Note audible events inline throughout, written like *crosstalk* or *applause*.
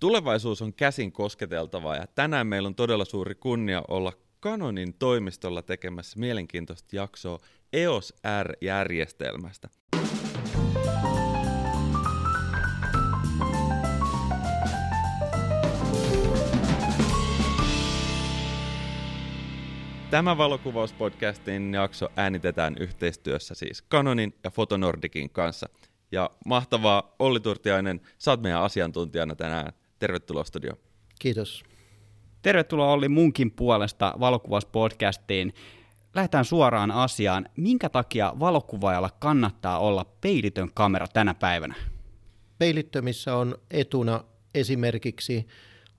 Tulevaisuus on käsin kosketeltavaa ja tänään meillä on todella suuri kunnia olla Canonin toimistolla tekemässä mielenkiintoista jaksoa EOS R-järjestelmästä. Tämä valokuvauspodcastin jakso äänitetään yhteistyössä siis Canonin ja Fotonordikin kanssa. Ja mahtavaa Olli Turtiainen, sä oot meidän asiantuntijana tänään. Tervetuloa studio. Kiitos. Tervetuloa Olli munkin puolesta valokuvauspodcastiin. Lähdetään suoraan asiaan. Minkä takia valokuvaajalla kannattaa olla peilitön kamera tänä päivänä? Peilittömissä on etuna esimerkiksi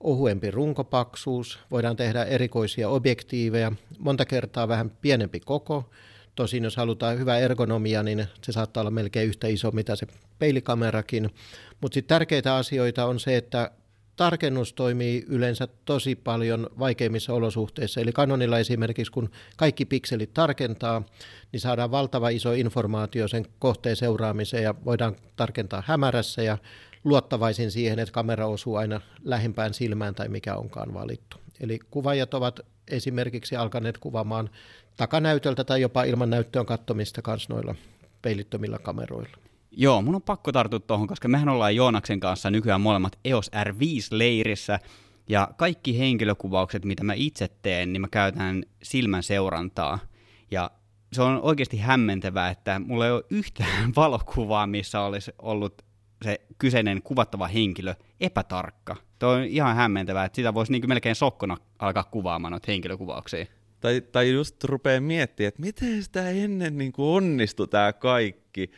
ohuempi runkopaksuus, voidaan tehdä erikoisia objektiiveja, monta kertaa vähän pienempi koko. Tosin jos halutaan hyvä ergonomia, niin se saattaa olla melkein yhtä iso mitä se peilikamerakin. Mutta sitten tärkeitä asioita on se, että tarkennus toimii yleensä tosi paljon vaikeimmissa olosuhteissa. Eli Canonilla esimerkiksi, kun kaikki pikselit tarkentaa, niin saadaan valtava iso informaatio sen kohteen seuraamiseen ja voidaan tarkentaa hämärässä ja luottavaisin siihen, että kamera osuu aina lähimpään silmään tai mikä onkaan valittu. Eli kuvaajat ovat esimerkiksi alkaneet kuvaamaan takanäytöltä tai jopa ilman näyttöön kattomista kanssa noilla peilittömillä kameroilla. Joo, mun on pakko tarttua tuohon, koska mehän ollaan Joonaksen kanssa nykyään molemmat EOS R5-leirissä, ja kaikki henkilökuvaukset, mitä mä itse teen, niin mä käytän silmän seurantaa. Ja se on oikeasti hämmentävää, että mulla ei ole yhtään *laughs* valokuvaa, missä olisi ollut se kyseinen kuvattava henkilö epätarkka. Tuo on ihan hämmentävää, että sitä voisi niin melkein sokkona alkaa kuvaamaan noita henkilökuvauksia. Tai, tai just rupeaa miettimään, että miten sitä ennen niin onnistui tämä kaikki,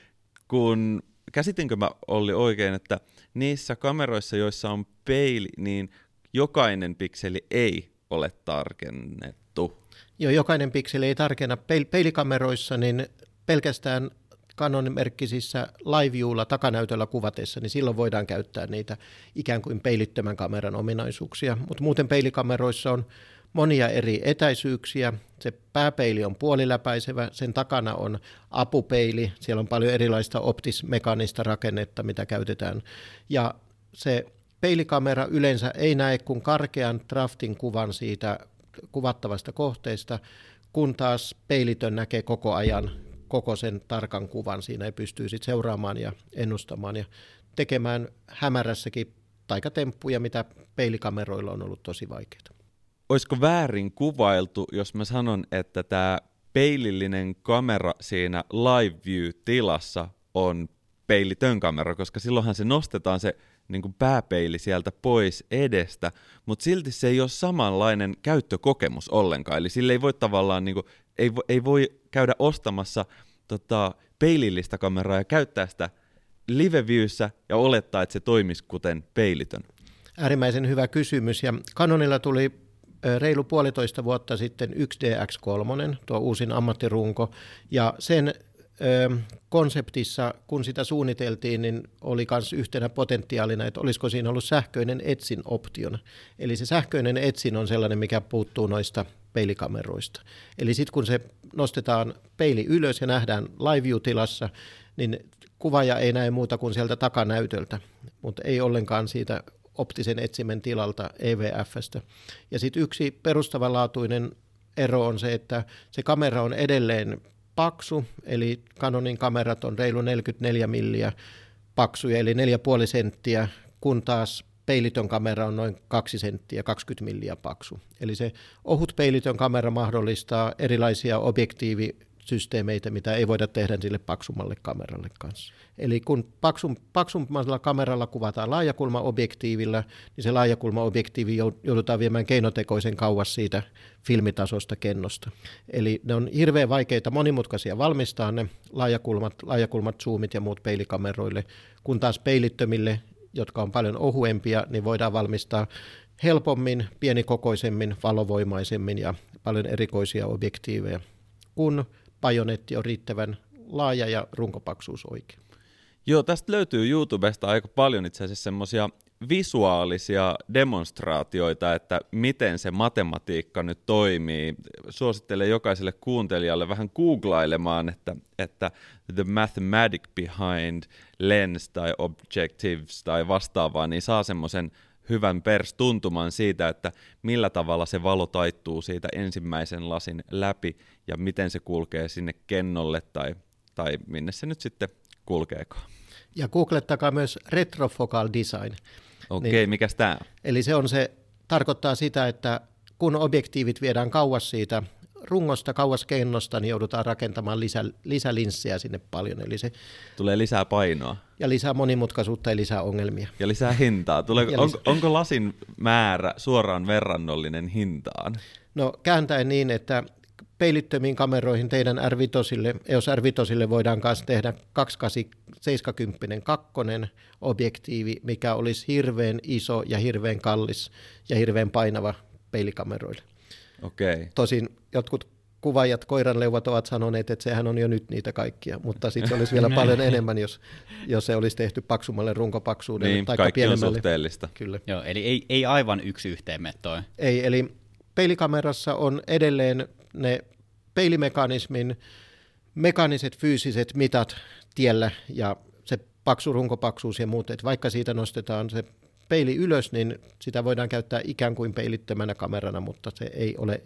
kun käsitinkö mä Olli oikein, että niissä kameroissa, joissa on peili, niin jokainen pikseli ei ole tarkennettu. Joo, jokainen pikseli ei tarkenna. Peil- peilikameroissa niin pelkästään Canon-merkkisissä live takanäytöllä kuvatessa, niin silloin voidaan käyttää niitä ikään kuin peilittömän kameran ominaisuuksia. Mutta muuten peilikameroissa on monia eri etäisyyksiä. Se pääpeili on puoliläpäisevä, sen takana on apupeili, siellä on paljon erilaista optismekaanista rakennetta, mitä käytetään. Ja se peilikamera yleensä ei näe kuin karkean draftin kuvan siitä kuvattavasta kohteesta, kun taas peilitön näkee koko ajan koko sen tarkan kuvan. Siinä ei pystyy sit seuraamaan ja ennustamaan ja tekemään hämärässäkin taikatemppuja, mitä peilikameroilla on ollut tosi vaikeaa. Olisiko väärin kuvailtu, jos mä sanon, että tämä peilillinen kamera siinä live view-tilassa on peilitön kamera, koska silloinhan se nostetaan se niin kuin pääpeili sieltä pois edestä, mutta silti se ei ole samanlainen käyttökokemus ollenkaan. Eli sille ei voi tavallaan, niin kuin, ei, vo, ei voi käydä ostamassa tota, peilillistä kameraa ja käyttää sitä live ja olettaa, että se toimisi kuten peilitön. Äärimmäisen hyvä kysymys ja Canonilla tuli reilu puolitoista vuotta sitten 1DX3, tuo uusin ammattirunko, ja sen konseptissa, kun sitä suunniteltiin, niin oli myös yhtenä potentiaalina, että olisiko siinä ollut sähköinen etsin optiona. Eli se sähköinen etsin on sellainen, mikä puuttuu noista peilikameroista. Eli sitten kun se nostetaan peili ylös ja nähdään live view-tilassa, niin kuvaaja ei näe muuta kuin sieltä takanäytöltä, mutta ei ollenkaan siitä optisen etsimen tilalta EVFstä. Ja sitten yksi perustavanlaatuinen ero on se, että se kamera on edelleen paksu, eli Canonin kamerat on reilu 44 milliä paksuja, eli 4,5 senttiä, kun taas peilitön kamera on noin 2 senttiä, 20 milliä paksu. Eli se ohut peilitön kamera mahdollistaa erilaisia objektiivi systeemeitä, mitä ei voida tehdä sille paksummalle kameralle kanssa. Eli kun paksum, paksummalla kameralla kuvataan laajakulmaobjektiivilla, niin se laajakulmaobjektiivi joudutaan viemään keinotekoisen kauas siitä filmitasosta kennosta. Eli ne on hirveän vaikeita, monimutkaisia valmistaa ne laajakulmat, laajakulmat zoomit ja muut peilikameroille, kun taas peilittömille, jotka on paljon ohuempia, niin voidaan valmistaa helpommin, pienikokoisemmin, valovoimaisemmin ja paljon erikoisia objektiiveja, kun pajonetti on riittävän laaja ja runkopaksuus oikein. Joo, tästä löytyy YouTubesta aika paljon itse asiassa semmoisia visuaalisia demonstraatioita, että miten se matematiikka nyt toimii. Suosittelen jokaiselle kuuntelijalle vähän googlailemaan, että, että the mathematic behind lens tai objectives tai vastaavaa, niin saa semmoisen hyvän perstuntuman siitä, että millä tavalla se valo taittuu siitä ensimmäisen lasin läpi ja miten se kulkee sinne kennolle tai, tai minne se nyt sitten kulkeekaan. Ja googlettakaa myös retrofocal design. Okei, niin, mikäs tämä Eli se on se, tarkoittaa sitä, että kun objektiivit viedään kauas siitä rungosta, kauas kennosta, niin joudutaan rakentamaan lisä, lisälinssejä sinne paljon. Eli se, Tulee lisää painoa. Ja lisää monimutkaisuutta ja lisää ongelmia. Ja lisää hintaa. Tulee, ja onko, lisä... onko lasin määrä suoraan verrannollinen hintaan? No kääntäen niin, että peilittömiin kameroihin teidän R5, EOS R5 voidaan myös tehdä 2870 kakkonen objektiivi, mikä olisi hirveän iso ja hirveän kallis ja hirveän painava peilikameroille. Okay. Tosin jotkut kuvaajat, koiranleuvat ovat sanoneet, että sehän on jo nyt niitä kaikkia, mutta sitten se olisi vielä *laughs* paljon enemmän, jos, jos se olisi tehty paksummalle runkopaksuudelle niin, tai kaikki pienemmälle. on suhteellista. Kyllä. Joo, eli ei, ei aivan yksi yhteen toi. Ei, eli peilikamerassa on edelleen ne peilimekanismin mekaaniset fyysiset mitat tiellä ja se paksu runkopaksuus ja muut, että vaikka siitä nostetaan se peili ylös, niin sitä voidaan käyttää ikään kuin peilittömänä kamerana, mutta se ei ole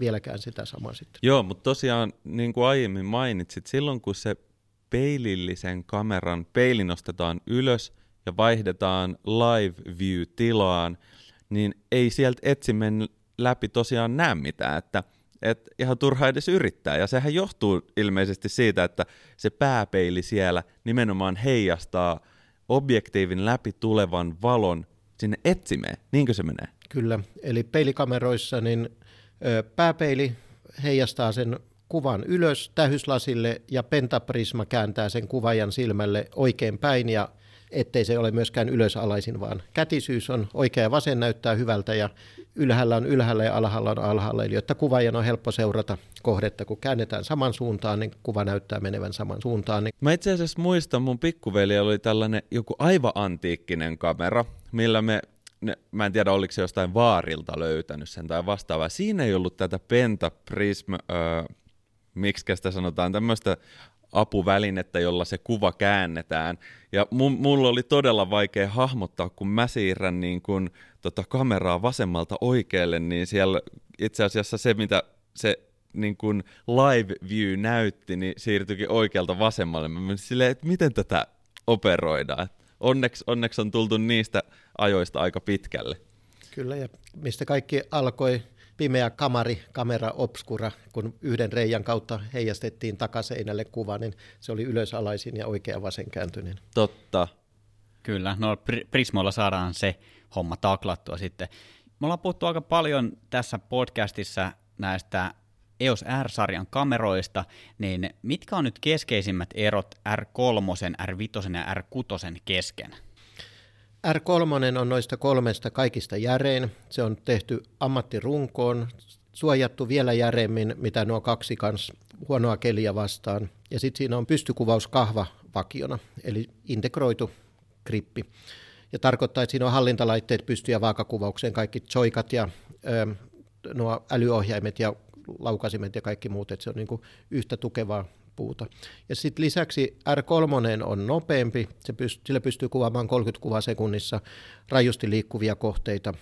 vieläkään sitä samaa sitten. Joo, mutta tosiaan niin kuin aiemmin mainitsit, silloin kun se peilillisen kameran peili nostetaan ylös ja vaihdetaan live view-tilaan, niin ei sieltä etsimen läpi tosiaan näe mitään, että et ihan turha edes yrittää. Ja sehän johtuu ilmeisesti siitä, että se pääpeili siellä nimenomaan heijastaa objektiivin läpi tulevan valon sinne etsimeen. Niinkö se menee? Kyllä, eli peilikameroissa niin pääpeili heijastaa sen kuvan ylös tähyslasille ja pentaprisma kääntää sen kuvajan silmälle oikein päin ja ettei se ole myöskään ylösalaisin, vaan kätisyys on oikea ja vasen näyttää hyvältä ja ylhäällä on ylhäällä ja alhaalla on alhaalla. Eli jotta kuvaajan on helppo seurata kohdetta, kun käännetään saman suuntaan, niin kuva näyttää menevän saman suuntaan. Niin... Mä itse asiassa muistan, mun pikkuveli oli tällainen joku aivan antiikkinen kamera, millä me ne, mä en tiedä oliko se jostain vaarilta löytänyt sen tai vastaavaa. Siinä ei ollut tätä pentaprism, öö, miksi sitä sanotaan, tämmöistä apuvälinettä, jolla se kuva käännetään. Ja mun, mulla oli todella vaikea hahmottaa, kun mä siirrän niin kun, tota, kameraa vasemmalta oikealle, niin siellä itse asiassa se, mitä se niin kun live view näytti, niin siirtyikin oikealta vasemmalle. Mä menin silleen, että miten tätä operoidaan. Onneksi, onneksi on tultu niistä ajoista aika pitkälle. Kyllä, ja mistä kaikki alkoi pimeä kamari, kamera obscura, kun yhden reijän kautta heijastettiin takaseinälle kuva, niin se oli ylösalaisin ja oikea vasenkääntyinen. Totta. Kyllä, no Prismoilla saadaan se homma taklattua sitten. Me ollaan puhuttu aika paljon tässä podcastissa näistä EOS R-sarjan kameroista, niin mitkä on nyt keskeisimmät erot R3, R5 ja R6 kesken? R3 on noista kolmesta kaikista järein. Se on tehty ammattirunkoon, suojattu vielä järeemmin, mitä nuo kaksi kans huonoa keliä vastaan. Ja sitten siinä on pystykuvaus kahva vakiona, eli integroitu krippi. Ja tarkoittaa, että siinä on hallintalaitteet pysty- ja vaakakuvaukseen, kaikki joikat ja ö, nuoälyohjaimet ja laukasimet ja kaikki muut, että se on niin kuin yhtä tukevaa puuta. Ja sitten lisäksi R3 on nopeampi, se pyst- sillä pystyy kuvaamaan 30 kuvaa sekunnissa rajusti liikkuvia kohteita.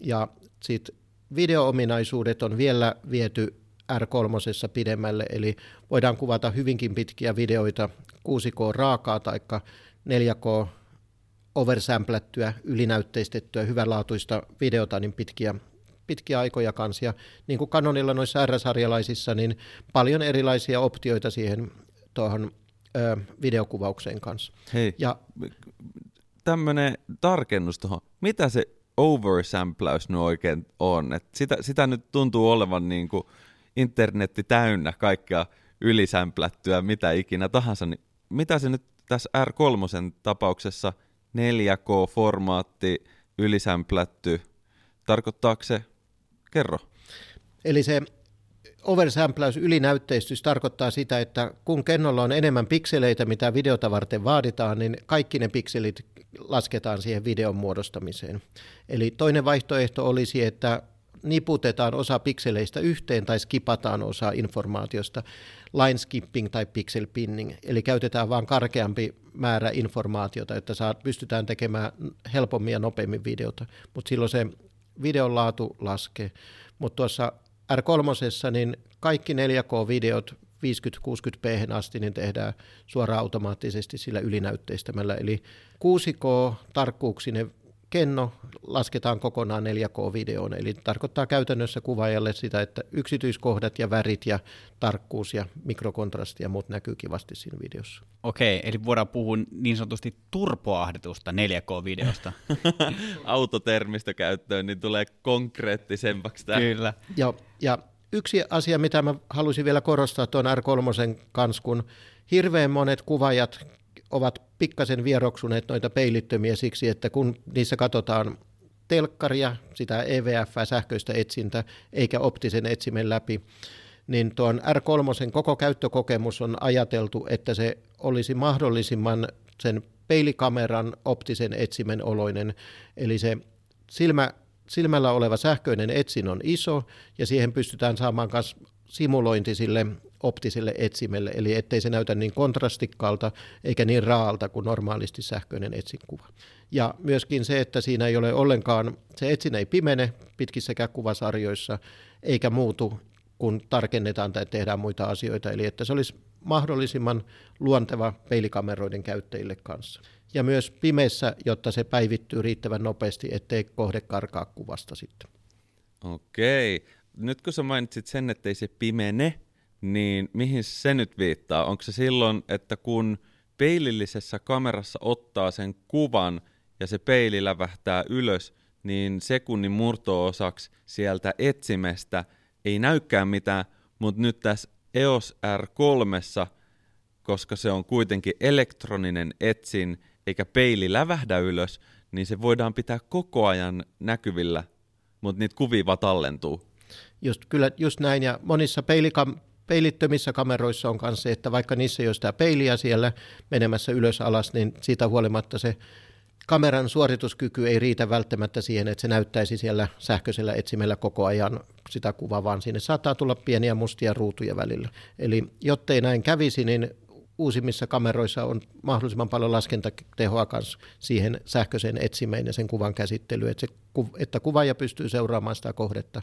Ja sitten videoominaisuudet on vielä viety R3 pidemmälle, eli voidaan kuvata hyvinkin pitkiä videoita 6K raakaa tai 4K oversamplättyä, ylinäytteistettyä, hyvänlaatuista videota, niin pitkiä pitkiä aikoja kanssa. Ja niin kuin Canonilla noissa R-sarjalaisissa, niin paljon erilaisia optioita siihen tuohon ö, videokuvaukseen kanssa. Hei, ja, tämmöinen tarkennus tuohon. Mitä se oversampläys nyt oikein on? Et sitä, sitä nyt tuntuu olevan niin kuin internetti täynnä kaikkea ylisämplättyä, mitä ikinä tahansa. Niin mitä se nyt tässä R3 tapauksessa 4K-formaatti ylisämplätty, tarkoittaako se Kerro. Eli se oversampläys, ylinäytteistys tarkoittaa sitä, että kun kennolla on enemmän pikseleitä, mitä videota varten vaaditaan, niin kaikki ne pikselit lasketaan siihen videon muodostamiseen. Eli toinen vaihtoehto olisi, että niputetaan osa pikseleistä yhteen tai skipataan osa informaatiosta, line skipping tai pixel pinning, eli käytetään vain karkeampi määrä informaatiota, että saa, pystytään tekemään helpommin ja nopeammin videota, mutta silloin se videon laatu laskee. Mutta tuossa R3, niin kaikki 4K-videot 50-60p asti niin tehdään suoraan automaattisesti sillä ylinäytteistämällä. Eli 6K-tarkkuuksinen kenno lasketaan kokonaan 4K-videoon, eli tarkoittaa käytännössä kuvaajalle sitä, että yksityiskohdat ja värit ja tarkkuus ja mikrokontrasti ja muut näkyy kivasti siinä videossa. Okei, eli voidaan puhua niin sanotusti turpoahdetusta 4K-videosta. *laughs* Autotermistä käyttöön, niin tulee konkreettisemmaksi tämä. Kyllä. Ja, ja yksi asia, mitä mä haluaisin vielä korostaa tuon R3 kanssa, kun hirveän monet kuvaajat ovat pikkasen vieroksuneet noita peilittömiä siksi, että kun niissä katsotaan telkkaria, sitä EVF, sähköistä etsintä, eikä optisen etsimen läpi, niin tuon R3 koko käyttökokemus on ajateltu, että se olisi mahdollisimman sen peilikameran optisen etsimen oloinen, eli se silmä, silmällä oleva sähköinen etsin on iso, ja siihen pystytään saamaan myös simulointi sille optiselle etsimelle, eli ettei se näytä niin kontrastikkaalta eikä niin raalta kuin normaalisti sähköinen etsinkuva. Ja myöskin se, että siinä ei ole ollenkaan, se etsin ei pimene pitkissäkään kuvasarjoissa, eikä muutu, kun tarkennetaan tai tehdään muita asioita, eli että se olisi mahdollisimman luonteva peilikameroiden käyttäjille kanssa. Ja myös pimeessä, jotta se päivittyy riittävän nopeasti, ettei kohde karkaa kuvasta sitten. Okei. Nyt kun sä mainitsit sen, ettei se pimene, niin mihin se nyt viittaa? Onko se silloin, että kun peilillisessä kamerassa ottaa sen kuvan ja se peili lävähtää ylös, niin sekunnin murto-osaksi sieltä etsimestä ei näykään mitään, mutta nyt tässä EOS R3, koska se on kuitenkin elektroninen etsin eikä peili lävähdä ylös, niin se voidaan pitää koko ajan näkyvillä, mutta niitä kuvia vaan tallentuu. Just, kyllä just näin, ja monissa peilikam- peilittömissä kameroissa on myös se, että vaikka niissä ei ole sitä peiliä siellä menemässä ylös alas, niin siitä huolimatta se kameran suorituskyky ei riitä välttämättä siihen, että se näyttäisi siellä sähköisellä etsimellä koko ajan sitä kuvaa, vaan sinne saattaa tulla pieniä mustia ruutuja välillä. Eli jottei näin kävisi, niin uusimmissa kameroissa on mahdollisimman paljon laskentatehoa kanssa siihen sähköiseen etsimeen ja sen kuvan käsittelyyn, että, se, että kuvaaja pystyy seuraamaan sitä kohdetta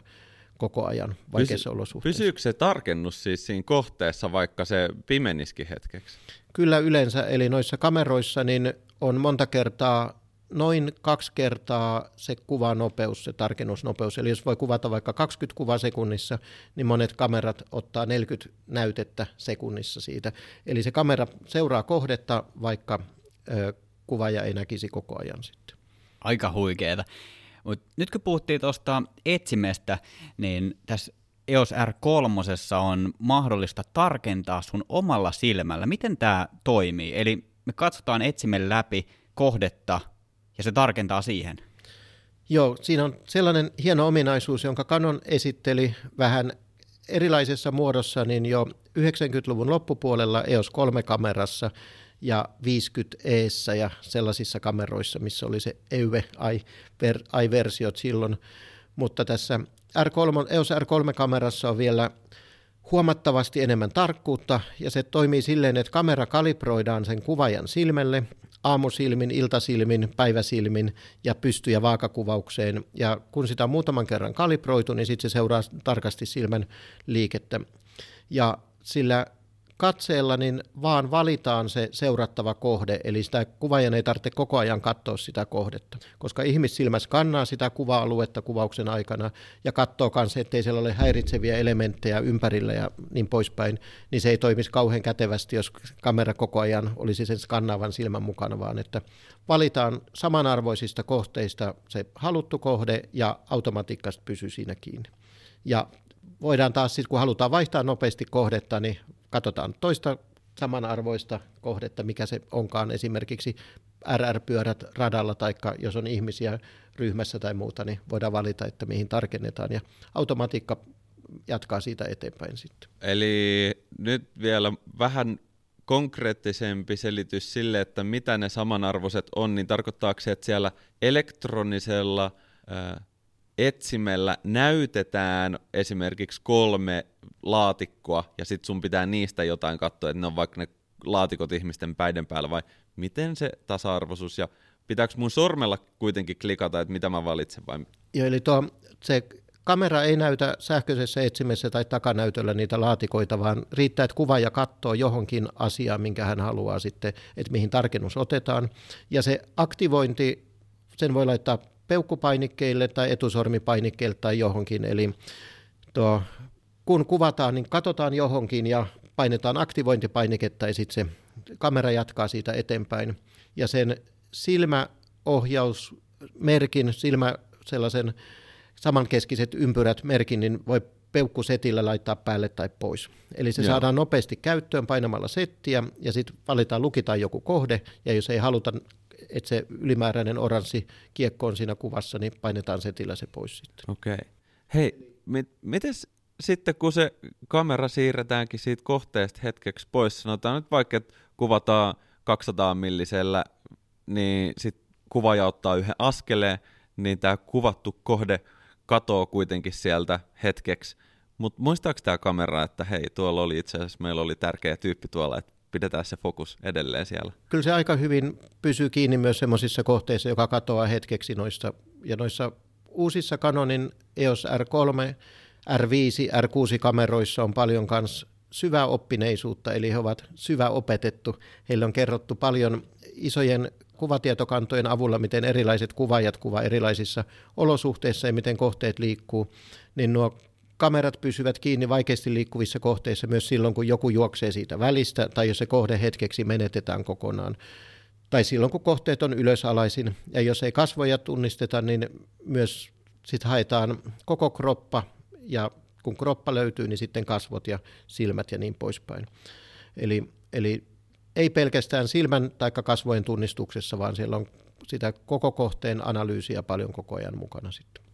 koko ajan vaikeissa Pysy, olosuhteissa. Pysyykö se tarkennus siis siinä kohteessa, vaikka se pimeniskin hetkeksi? Kyllä yleensä, eli noissa kameroissa niin on monta kertaa noin kaksi kertaa se kuvanopeus, se tarkennusnopeus. Eli jos voi kuvata vaikka 20 kuvaa sekunnissa, niin monet kamerat ottaa 40 näytettä sekunnissa siitä. Eli se kamera seuraa kohdetta, vaikka ö, kuvaaja ei näkisi koko ajan sitten. Aika huikeeta. Mut nyt kun puhuttiin tuosta etsimestä, niin tässä EOS R3 on mahdollista tarkentaa sun omalla silmällä. Miten tämä toimii? Eli me katsotaan etsimen läpi kohdetta ja se tarkentaa siihen. Joo, siinä on sellainen hieno ominaisuus, jonka Canon esitteli vähän erilaisessa muodossa niin jo 90-luvun loppupuolella EOS 3-kamerassa – ja 50 eessä ja sellaisissa kameroissa, missä oli se EUVE i-versiot silloin. Mutta tässä R3, EOS R3-kamerassa on vielä huomattavasti enemmän tarkkuutta ja se toimii silleen, että kamera kalibroidaan sen kuvajan silmelle, aamusilmin, iltasilmin, päiväsilmin ja pysty- ja vaakakuvaukseen. Ja kun sitä on muutaman kerran kalibroitu, niin sitten se seuraa tarkasti silmän liikettä. Ja sillä katseella niin vaan valitaan se seurattava kohde, eli sitä kuvaajan ei tarvitse koko ajan katsoa sitä kohdetta, koska ihmissilmä skannaa sitä kuva-aluetta kuvauksen aikana ja katsoo myös, ettei siellä ole häiritseviä elementtejä ympärillä ja niin poispäin, niin se ei toimisi kauhean kätevästi, jos kamera koko ajan olisi sen skannaavan silmän mukana, vaan että valitaan samanarvoisista kohteista se haluttu kohde ja automatiikasta pysyy siinä kiinni. Ja voidaan taas sitten, kun halutaan vaihtaa nopeasti kohdetta, niin katsotaan toista samanarvoista kohdetta, mikä se onkaan esimerkiksi RR-pyörät radalla tai jos on ihmisiä ryhmässä tai muuta, niin voidaan valita, että mihin tarkennetaan ja automatiikka jatkaa siitä eteenpäin sitten. Eli nyt vielä vähän konkreettisempi selitys sille, että mitä ne samanarvoiset on, niin tarkoittaako se, että siellä elektronisella etsimellä näytetään esimerkiksi kolme laatikkoa ja sitten sun pitää niistä jotain katsoa, että ne on vaikka ne laatikot ihmisten päiden päällä vai miten se tasa-arvoisuus ja pitääkö mun sormella kuitenkin klikata, että mitä mä valitsen vai? Joo, eli tuo, se kamera ei näytä sähköisessä etsimessä tai takanäytöllä niitä laatikoita, vaan riittää, että kuvaaja katsoo johonkin asiaan, minkä hän haluaa sitten, että mihin tarkennus otetaan. Ja se aktivointi, sen voi laittaa peukkupainikkeille tai etusormipainikkeille tai johonkin. Eli tuo, kun kuvataan, niin katsotaan johonkin ja painetaan aktivointipainiketta ja sitten se kamera jatkaa siitä eteenpäin. Ja sen silmäohjausmerkin, silmä sellaisen samankeskiset ympyrät merkin, niin voi peukkusetillä laittaa päälle tai pois. Eli se Joo. saadaan nopeasti käyttöön painamalla settiä ja sitten valitaan, lukitaan joku kohde ja jos ei haluta, että se ylimääräinen oranssi kiekko on siinä kuvassa, niin painetaan setillä se pois sitten. Okei. Okay. Hei, mit, miten sitten kun se kamera siirretäänkin siitä kohteesta hetkeksi pois, sanotaan nyt vaikka, että kuvataan 200 millisellä, niin sitten kuvaaja ottaa yhden askeleen, niin tämä kuvattu kohde katoo kuitenkin sieltä hetkeksi. Mutta muistaako tämä kamera, että hei, tuolla oli itse asiassa, meillä oli tärkeä tyyppi tuolla, että pidetään se fokus edelleen siellä? Kyllä se aika hyvin pysyy kiinni myös sellaisissa kohteissa, joka katoaa hetkeksi noissa, ja noissa uusissa Canonin EOS R3, R5, R6-kameroissa on paljon myös syvää oppineisuutta, eli he ovat syvä opetettu. Heille on kerrottu paljon isojen kuvatietokantojen avulla, miten erilaiset kuvaajat kuvaa erilaisissa olosuhteissa ja miten kohteet liikkuu, niin nuo kamerat pysyvät kiinni vaikeasti liikkuvissa kohteissa myös silloin, kun joku juoksee siitä välistä tai jos se kohde hetkeksi menetetään kokonaan. Tai silloin, kun kohteet on ylösalaisin. Ja jos ei kasvoja tunnisteta, niin myös sit haetaan koko kroppa ja kun kroppa löytyy, niin sitten kasvot ja silmät ja niin poispäin. Eli, eli ei pelkästään silmän tai kasvojen tunnistuksessa, vaan siellä on sitä koko kohteen analyysiä paljon koko ajan mukana sitten.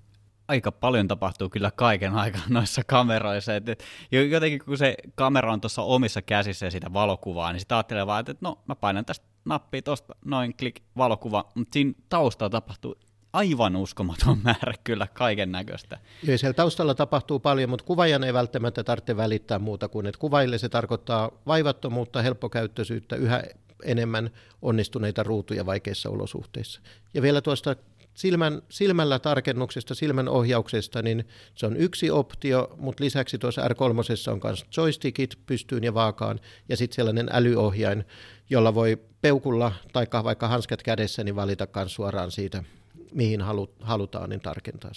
Aika paljon tapahtuu kyllä kaiken aikaa *laughs* noissa kameroissa. Et, jotenkin kun se kamera on tuossa omissa käsissä ja sitä valokuvaa, niin sitä ajattelee vaan, että no mä painan tästä nappia tuosta noin klik valokuva, mutta siinä taustalla tapahtuu aivan uskomaton *laughs* määrä kyllä kaiken näköistä. Joo, siellä taustalla tapahtuu paljon, mutta kuvajan ei välttämättä tarvitse välittää muuta kuin, että kuvaille se tarkoittaa vaivattomuutta, helppokäyttöisyyttä, yhä enemmän onnistuneita ruutuja vaikeissa olosuhteissa. Ja vielä tuosta silmän, silmällä tarkennuksesta, silmän ohjauksesta, niin se on yksi optio, mutta lisäksi tuossa R3 on myös joystickit pystyyn ja vaakaan, ja sitten sellainen älyohjain, jolla voi peukulla tai vaikka hanskat kädessä niin valita myös suoraan siitä mihin halutaan, niin tarkentaa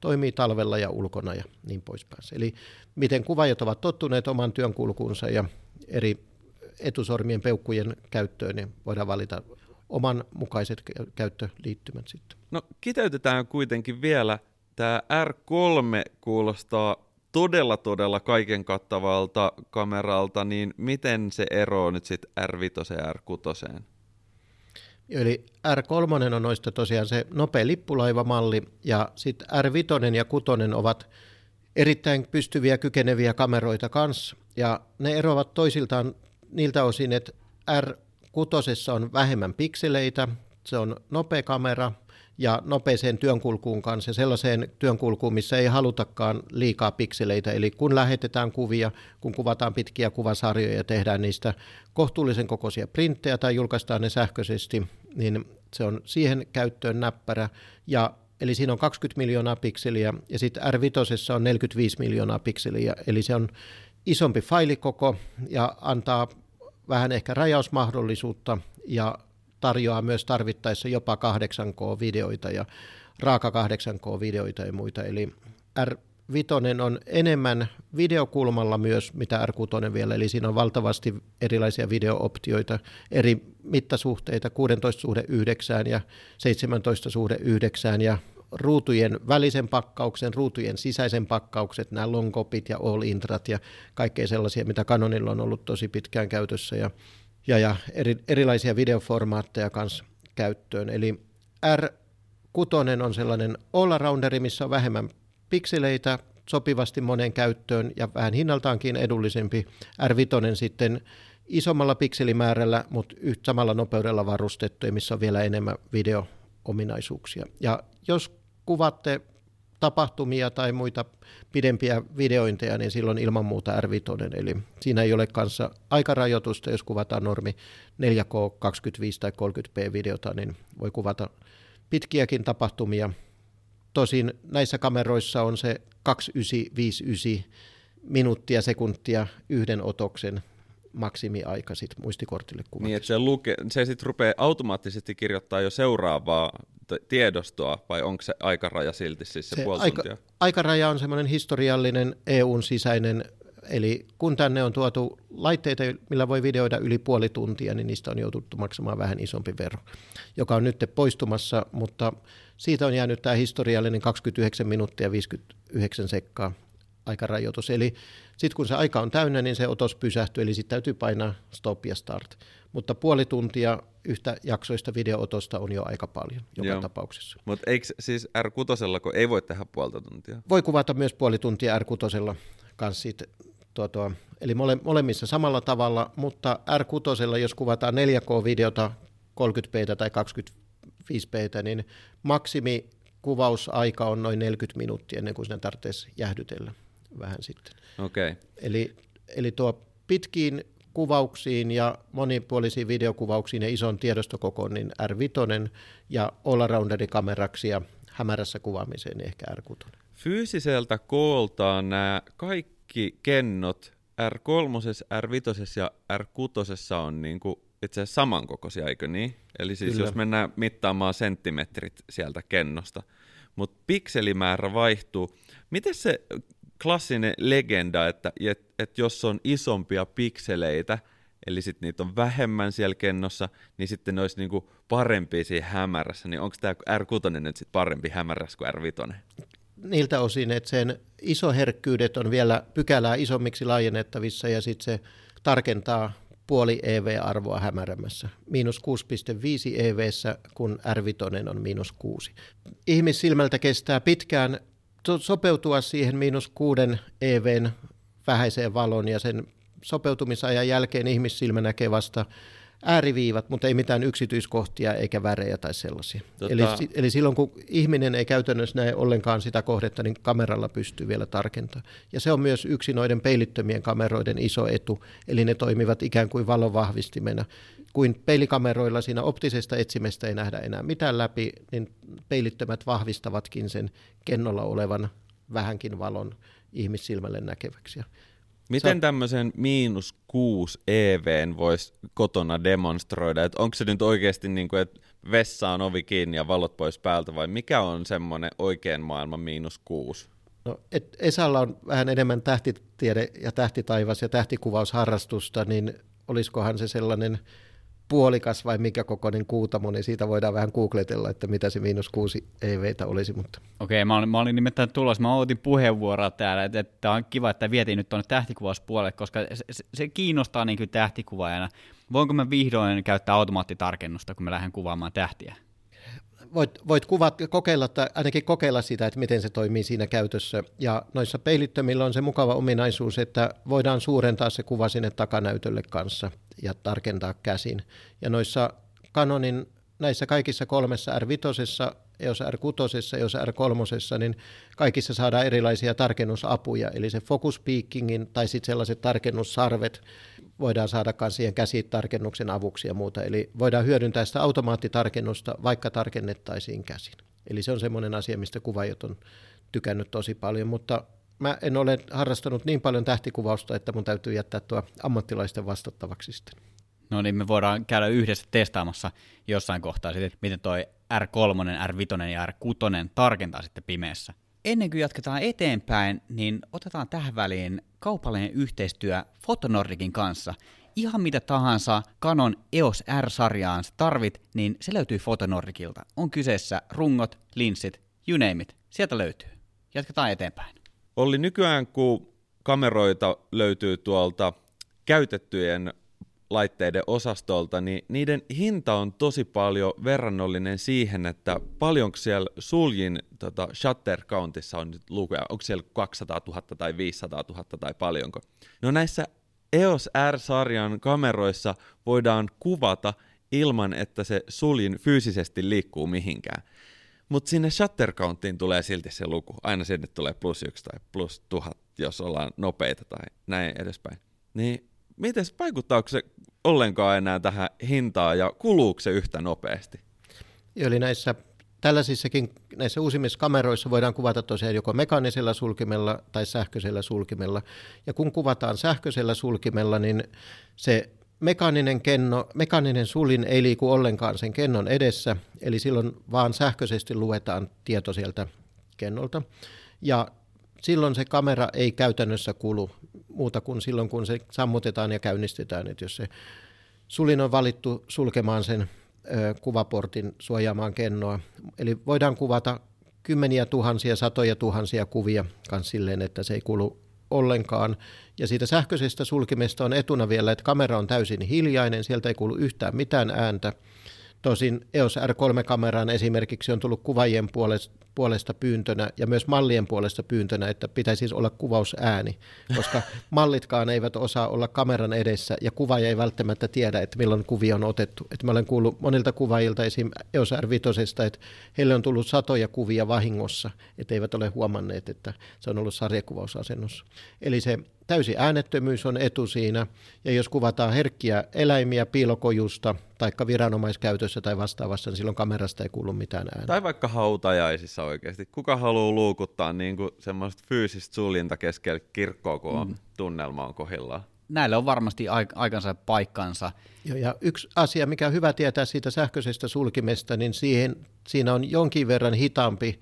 Toimii talvella ja ulkona ja niin poispäin. Eli miten kuvaajat ovat tottuneet oman työn kulkuunsa ja eri etusormien peukkujen käyttöön, niin voidaan valita oman mukaiset käyttöliittymät sitten. No kiteytetään kuitenkin vielä. Tämä R3 kuulostaa todella todella kaiken kattavalta kameralta, niin miten se eroaa nyt sitten R5 ja R6? Eli R3 on noista tosiaan se nopea lippulaivamalli ja sitten R5 ja 6 ovat erittäin pystyviä kykeneviä kameroita kanssa ja ne eroavat toisiltaan niiltä osin, että R6 on vähemmän pikseleitä, se on nopea kamera ja nopeeseen työnkulkuun kanssa ja sellaiseen työnkulkuun, missä ei halutakaan liikaa pikseleitä. Eli kun lähetetään kuvia, kun kuvataan pitkiä kuvasarjoja ja tehdään niistä kohtuullisen kokoisia printtejä tai julkaistaan ne sähköisesti, niin se on siihen käyttöön näppärä. Ja Eli siinä on 20 miljoonaa pikseliä ja sitten R5 on 45 miljoonaa pikseliä, eli se on isompi failikoko ja antaa vähän ehkä rajausmahdollisuutta ja tarjoaa myös tarvittaessa jopa 8K-videoita ja raaka 8K-videoita ja muita. Eli R5 on enemmän videokulmalla myös, mitä R6 vielä, eli siinä on valtavasti erilaisia videooptioita, eri mittasuhteita, 16 suhde 9 ja 17 suhde 9 ja ruutujen välisen pakkauksen, ruutujen sisäisen pakkaukset, nämä longopit ja all intrat ja kaikkea sellaisia, mitä Canonilla on ollut tosi pitkään käytössä ja ja, ja eri, erilaisia videoformaatteja kanssa käyttöön. Eli R6 on sellainen all-rounderi, missä on vähemmän pikseleitä, sopivasti moneen käyttöön ja vähän hinnaltaankin edullisempi. R5 sitten isommalla pikselimäärällä, mutta yhtä samalla nopeudella varustettu, missä on vielä enemmän video-ominaisuuksia. Ja jos kuvatte tapahtumia tai muita pidempiä videointeja, niin silloin ilman muuta R5. Eli siinä ei ole kanssa aikarajoitusta, jos kuvataan normi 4K 25 tai 30p videota, niin voi kuvata pitkiäkin tapahtumia. Tosin näissä kameroissa on se 2959 minuuttia sekuntia yhden otoksen maksimiaika sit muistikortille kuvatessa. Niin, että se, luke, se sitten rupeaa automaattisesti kirjoittaa jo seuraavaa tiedostoa, vai onko se aikaraja silti siis se, se puoli aika, tuntia? Aikaraja on semmoinen historiallinen EUn sisäinen, eli kun tänne on tuotu laitteita, millä voi videoida yli puoli tuntia, niin niistä on joututtu maksamaan vähän isompi vero, joka on nyt poistumassa, mutta siitä on jäänyt tämä historiallinen 29 minuuttia 59 sekkaa aikarajoitus. Eli sitten kun se aika on täynnä, niin se otos pysähtyy, eli sitten täytyy painaa stop ja start. Mutta puoli tuntia yhtä jaksoista videootosta on jo aika paljon joka Joo. tapauksessa. Mutta eikö siis R6, kun ei voi tehdä puolta tuntia? Voi kuvata myös puoli tuntia R6 kanssa siitä, tuo, tuo, eli mole, molemmissa samalla tavalla, mutta R6, jos kuvataan 4K-videota 30p tai 25p, niin maksimi kuvausaika on noin 40 minuuttia ennen kuin sinne tarvitsisi jäähdytellä vähän sitten. Okay. Eli, eli tuo pitkiin kuvauksiin ja monipuolisiin videokuvauksiin ja ison tiedostokokoon, niin R5 ja all kameraksi ja hämärässä kuvaamiseen niin ehkä R6. Fyysiseltä kooltaan nämä kaikki kennot R3, R5 ja R6 on niin kuin itse asiassa samankokoisia, eikö niin? Eli siis Kyllä. jos mennään mittaamaan senttimetrit sieltä kennosta, mutta pikselimäärä vaihtuu. Miten se klassinen legenda, että et, et jos on isompia pikseleitä, eli sitten niitä on vähemmän siellä kennossa, niin sitten ne olisi niinku parempi siinä hämärässä, niin onko tämä R6 nyt sitten parempi hämärässä kuin R5? Niiltä osin, että sen isoherkkyydet on vielä pykälää isommiksi laajennettavissa ja sitten se tarkentaa puoli EV-arvoa hämärämässä. Miinus 6,5 EV, kun R5 on miinus 6. Ihmissilmältä kestää pitkään sopeutua siihen miinus kuuden EVn vähäiseen valon ja sen sopeutumisajan jälkeen ihmissilmä näkee vasta ääriviivat, mutta ei mitään yksityiskohtia eikä värejä tai sellaisia. Tota... Eli, eli silloin kun ihminen ei käytännössä näe ollenkaan sitä kohdetta, niin kameralla pystyy vielä tarkentamaan. Ja se on myös yksi noiden peilittömien kameroiden iso etu, eli ne toimivat ikään kuin valovahvistimena. Kuin peilikameroilla siinä optisesta etsimestä ei nähdä enää mitään läpi, niin peilittömät vahvistavatkin sen kennolla olevan vähänkin valon ihmissilmälle näkeväksi. Miten tämmöisen miinus 6 EVn voisi kotona demonstroida? Et onko se nyt oikeasti niin kuin, että vessa on ovi kiinni ja valot pois päältä vai mikä on semmoinen oikean maailman miinus 6? No, et Esalla on vähän enemmän tähtitiede ja tähtitaivas ja tähtikuvausharrastusta, niin olisikohan se sellainen puolikas vai mikä kokoinen kuutamo, niin siitä voidaan vähän googletella, että mitä se miinus kuusi EVtä olisi. Mutta. Okei, mä olin, mä olin nimittäin tulossa, mä otin puheenvuoroa täällä, että, että on kiva, että vietiin nyt tuonne tähtikuvauspuolelle, koska se, se, kiinnostaa niin tähtikuvaajana. Voinko mä vihdoin käyttää automaattitarkennusta, kun mä lähden kuvaamaan tähtiä? Voit, voit kuvat, kokeilla, tai ainakin kokeilla sitä, että miten se toimii siinä käytössä. Ja noissa peilittömillä on se mukava ominaisuus, että voidaan suurentaa se kuva sinne takanäytölle kanssa ja tarkentaa käsin. Ja noissa Canonin näissä kaikissa kolmessa R5, EOS R6, EOS R3, niin kaikissa saadaan erilaisia tarkennusapuja, eli se focus peakingin tai sitten sellaiset tarkennussarvet, voidaan saada myös siihen käsitarkennuksen avuksi ja muuta. Eli voidaan hyödyntää sitä automaattitarkennusta, vaikka tarkennettaisiin käsin. Eli se on semmoinen asia, mistä kuvaajat on tykännyt tosi paljon, mutta mä en ole harrastanut niin paljon tähtikuvausta, että mun täytyy jättää tuo ammattilaisten vastattavaksi sitten. No niin, me voidaan käydä yhdessä testaamassa jossain kohtaa sitten, miten toi R3, R5 ja R6 tarkentaa sitten pimeässä. Ennen kuin jatketaan eteenpäin, niin otetaan tähän väliin kaupallinen yhteistyö Fotonordikin kanssa. Ihan mitä tahansa Canon EOS R-sarjaan tarvit, niin se löytyy Fotonordikilta. On kyseessä rungot, linssit, you name it. Sieltä löytyy. Jatketaan eteenpäin. Olli, nykyään kun kameroita löytyy tuolta käytettyjen laitteiden osastolta, niin niiden hinta on tosi paljon verrannollinen siihen, että paljonko siellä suljin tota, shutter countissa on nyt lukuja, onko siellä 200 000 tai 500 000 tai paljonko. No näissä EOS R-sarjan kameroissa voidaan kuvata ilman, että se suljin fyysisesti liikkuu mihinkään. mutta sinne shutter countiin tulee silti se luku. Aina sinne tulee plus yksi tai plus tuhat, jos ollaan nopeita tai näin edespäin. Niin miten vaikuttaako se ollenkaan enää tähän hintaan ja kuluuko se yhtä nopeasti? Eli näissä tällaisissakin näissä uusimmissa kameroissa voidaan kuvata tosiaan joko mekaanisella sulkimella tai sähköisellä sulkimella. Ja kun kuvataan sähköisellä sulkimella, niin se mekaaninen, kenno, mekaaninen sulin ei liiku ollenkaan sen kennon edessä, eli silloin vaan sähköisesti luetaan tieto sieltä kennolta. Ja silloin se kamera ei käytännössä kulu muuta kuin silloin, kun se sammutetaan ja käynnistetään. Että jos se sulin on valittu sulkemaan sen kuvaportin suojaamaan kennoa, eli voidaan kuvata kymmeniä tuhansia, satoja tuhansia kuvia myös silleen, että se ei kulu ollenkaan. Ja siitä sähköisestä sulkimesta on etuna vielä, että kamera on täysin hiljainen, sieltä ei kuulu yhtään mitään ääntä. Tosin EOS R3-kameraan esimerkiksi on tullut kuvaajien puolesta, pyyntönä ja myös mallien puolesta pyyntönä, että pitäisi siis olla kuvausääni, koska *laughs* mallitkaan eivät osaa olla kameran edessä ja kuvaaja ei välttämättä tiedä, että milloin kuvia on otettu. Että mä olen kuullut monilta kuvaajilta esim. EOS R5, että heille on tullut satoja kuvia vahingossa, että eivät ole huomanneet, että se on ollut sarjakuvausasennossa. Eli se täysi äänettömyys on etu siinä, ja jos kuvataan herkkiä eläimiä piilokojusta, tai viranomaiskäytössä tai vastaavassa, niin silloin kamerasta ei kuulu mitään ääntä. Tai vaikka hautajaisissa oikeasti. Kuka haluaa luukuttaa niin kuin semmoista fyysistä suljinta keskellä kirkkoa, kun on, mm. tunnelma on kohillaan? Näille on varmasti aikansa paikkansa. Joo, ja yksi asia, mikä on hyvä tietää siitä sähköisestä sulkimesta, niin siihen, siinä on jonkin verran hitaampi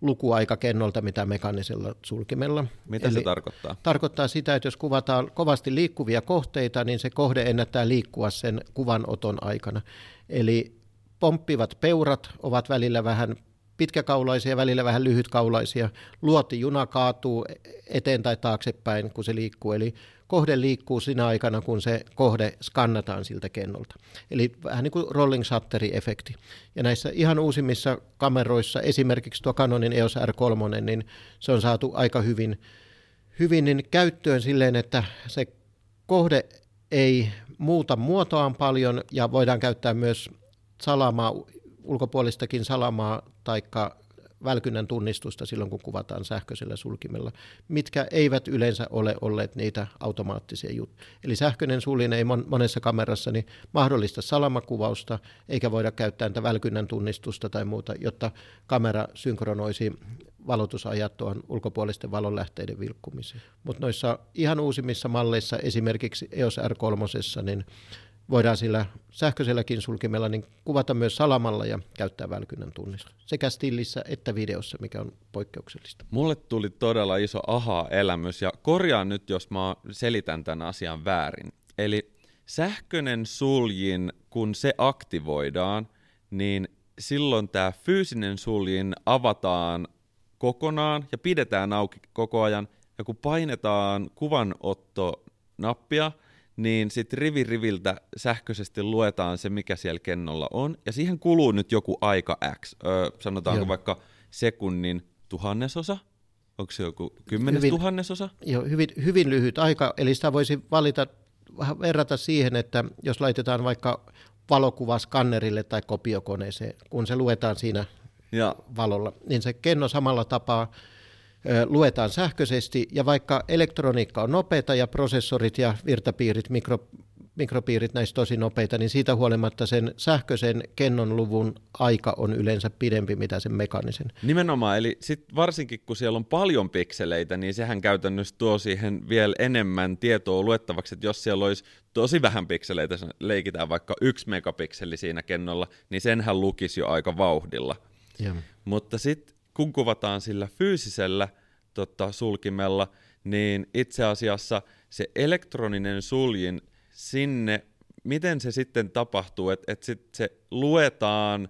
lukuaika kennolta mitä mekaanisella sulkimella. Mitä Eli se tarkoittaa? Tarkoittaa sitä, että jos kuvataan kovasti liikkuvia kohteita, niin se kohde ennättää liikkua sen kuvanoton aikana. Eli pomppivat peurat ovat välillä vähän pitkäkaulaisia, välillä vähän lyhytkaulaisia. Luotijuna kaatuu eteen tai taaksepäin, kun se liikkuu. Eli kohde liikkuu siinä aikana, kun se kohde skannataan siltä kennolta. Eli vähän niin kuin rolling shutteri-efekti. Ja näissä ihan uusimmissa kameroissa, esimerkiksi tuo Canonin EOS R3, niin se on saatu aika hyvin, hyvin niin käyttöön silleen, että se kohde ei muuta muotoaan paljon ja voidaan käyttää myös salamaa, ulkopuolistakin salamaa taikka välkynnän tunnistusta silloin, kun kuvataan sähköisellä sulkimella, mitkä eivät yleensä ole olleet niitä automaattisia juttuja. Eli sähköinen sulin ei monessa kamerassa niin mahdollista salamakuvausta, eikä voida käyttää niitä välkynnän tunnistusta tai muuta, jotta kamera synkronoisi valotusajat tuohon ulkopuolisten valonlähteiden vilkkumiseen. Mutta noissa ihan uusimmissa malleissa, esimerkiksi EOS R3, niin voidaan sillä sähköiselläkin sulkimella niin kuvata myös salamalla ja käyttää välkynnän tunnista. Sekä stillissä että videossa, mikä on poikkeuksellista. Mulle tuli todella iso aha-elämys ja korjaan nyt, jos mä selitän tämän asian väärin. Eli sähköinen suljin, kun se aktivoidaan, niin silloin tämä fyysinen suljin avataan kokonaan ja pidetään auki koko ajan. Ja kun painetaan kuvanotto-nappia, niin sitten rivi riviltä sähköisesti luetaan se, mikä siellä kennolla on, ja siihen kuluu nyt joku aika X, öö, sanotaanko Joo. vaikka sekunnin tuhannesosa, onko se joku kymmenes hyvin, tuhannesosa? Joo, hyvin, hyvin lyhyt aika, eli sitä voisi valita, verrata siihen, että jos laitetaan vaikka valokuva skannerille tai kopiokoneeseen, kun se luetaan siinä ja. valolla, niin se kenno samalla tapaa luetaan sähköisesti, ja vaikka elektroniikka on nopeita ja prosessorit ja virtapiirit, mikro, mikropiirit näistä tosi nopeita, niin siitä huolimatta sen sähköisen kennon luvun aika on yleensä pidempi mitä sen mekanisen. Nimenomaan, eli sit varsinkin kun siellä on paljon pikseleitä, niin sehän käytännössä tuo siihen vielä enemmän tietoa luettavaksi, että jos siellä olisi tosi vähän pikseleitä, leikitään vaikka yksi megapikseli siinä kennolla, niin senhän lukisi jo aika vauhdilla. Ja. Mutta sitten kun kuvataan sillä fyysisellä tota, sulkimella, niin itse asiassa se elektroninen suljin sinne, miten se sitten tapahtuu, että et sit se luetaan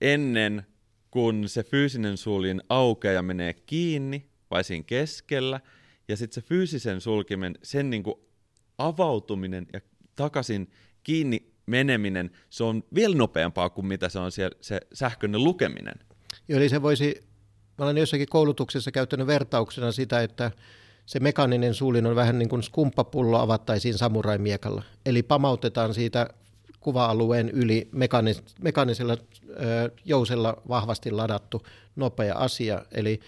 ennen kuin se fyysinen suljin aukeaa ja menee kiinni, vai siinä keskellä, ja sitten se fyysisen sulkimen, sen niinku avautuminen ja takaisin kiinni meneminen, se on vielä nopeampaa kuin mitä se on siellä, se sähköinen lukeminen. Eli se voisi, mä olen jossakin koulutuksessa käyttänyt vertauksena sitä, että se mekaaninen suulin on vähän niin kuin skumppapullo avattaisiin samuraimiekalla. Eli pamautetaan siitä kuva-alueen yli mekaanis- mekaanisella ö, jousella vahvasti ladattu nopea asia. Eli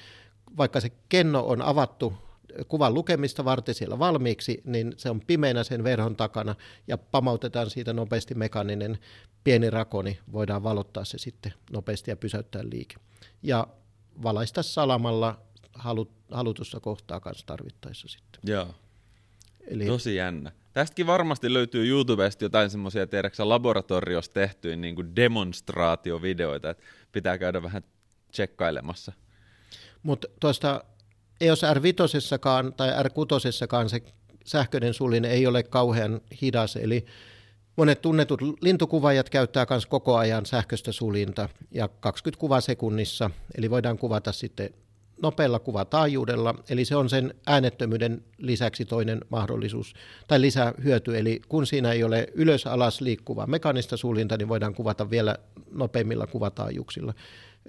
vaikka se kenno on avattu kuvan lukemista varten siellä valmiiksi, niin se on pimeänä sen verhon takana ja pamautetaan siitä nopeasti mekaaninen pieni rako, niin voidaan valottaa se sitten nopeasti ja pysäyttää liike. Ja valaista salamalla halut, halutussa kohtaa kanssa tarvittaessa sitten. Joo. Eli Tosi jännä. Tästäkin varmasti löytyy YouTubesta jotain semmoisia, tiedäksä, laboratoriossa tehtyjä niin kuin demonstraatiovideoita, että pitää käydä vähän tsekkailemassa. Mutta tuosta EOS R5 tai R6 se sähköinen sulin ei ole kauhean hidas, eli monet tunnetut lintukuvaajat käyttää myös koko ajan sähköistä sulinta ja 20 kuvaa sekunnissa, eli voidaan kuvata sitten nopealla kuvataajuudella, eli se on sen äänettömyyden lisäksi toinen mahdollisuus tai lisähyöty, eli kun siinä ei ole ylös-alas liikkuvaa mekanista sulinta, niin voidaan kuvata vielä nopeimmilla kuvataajuuksilla.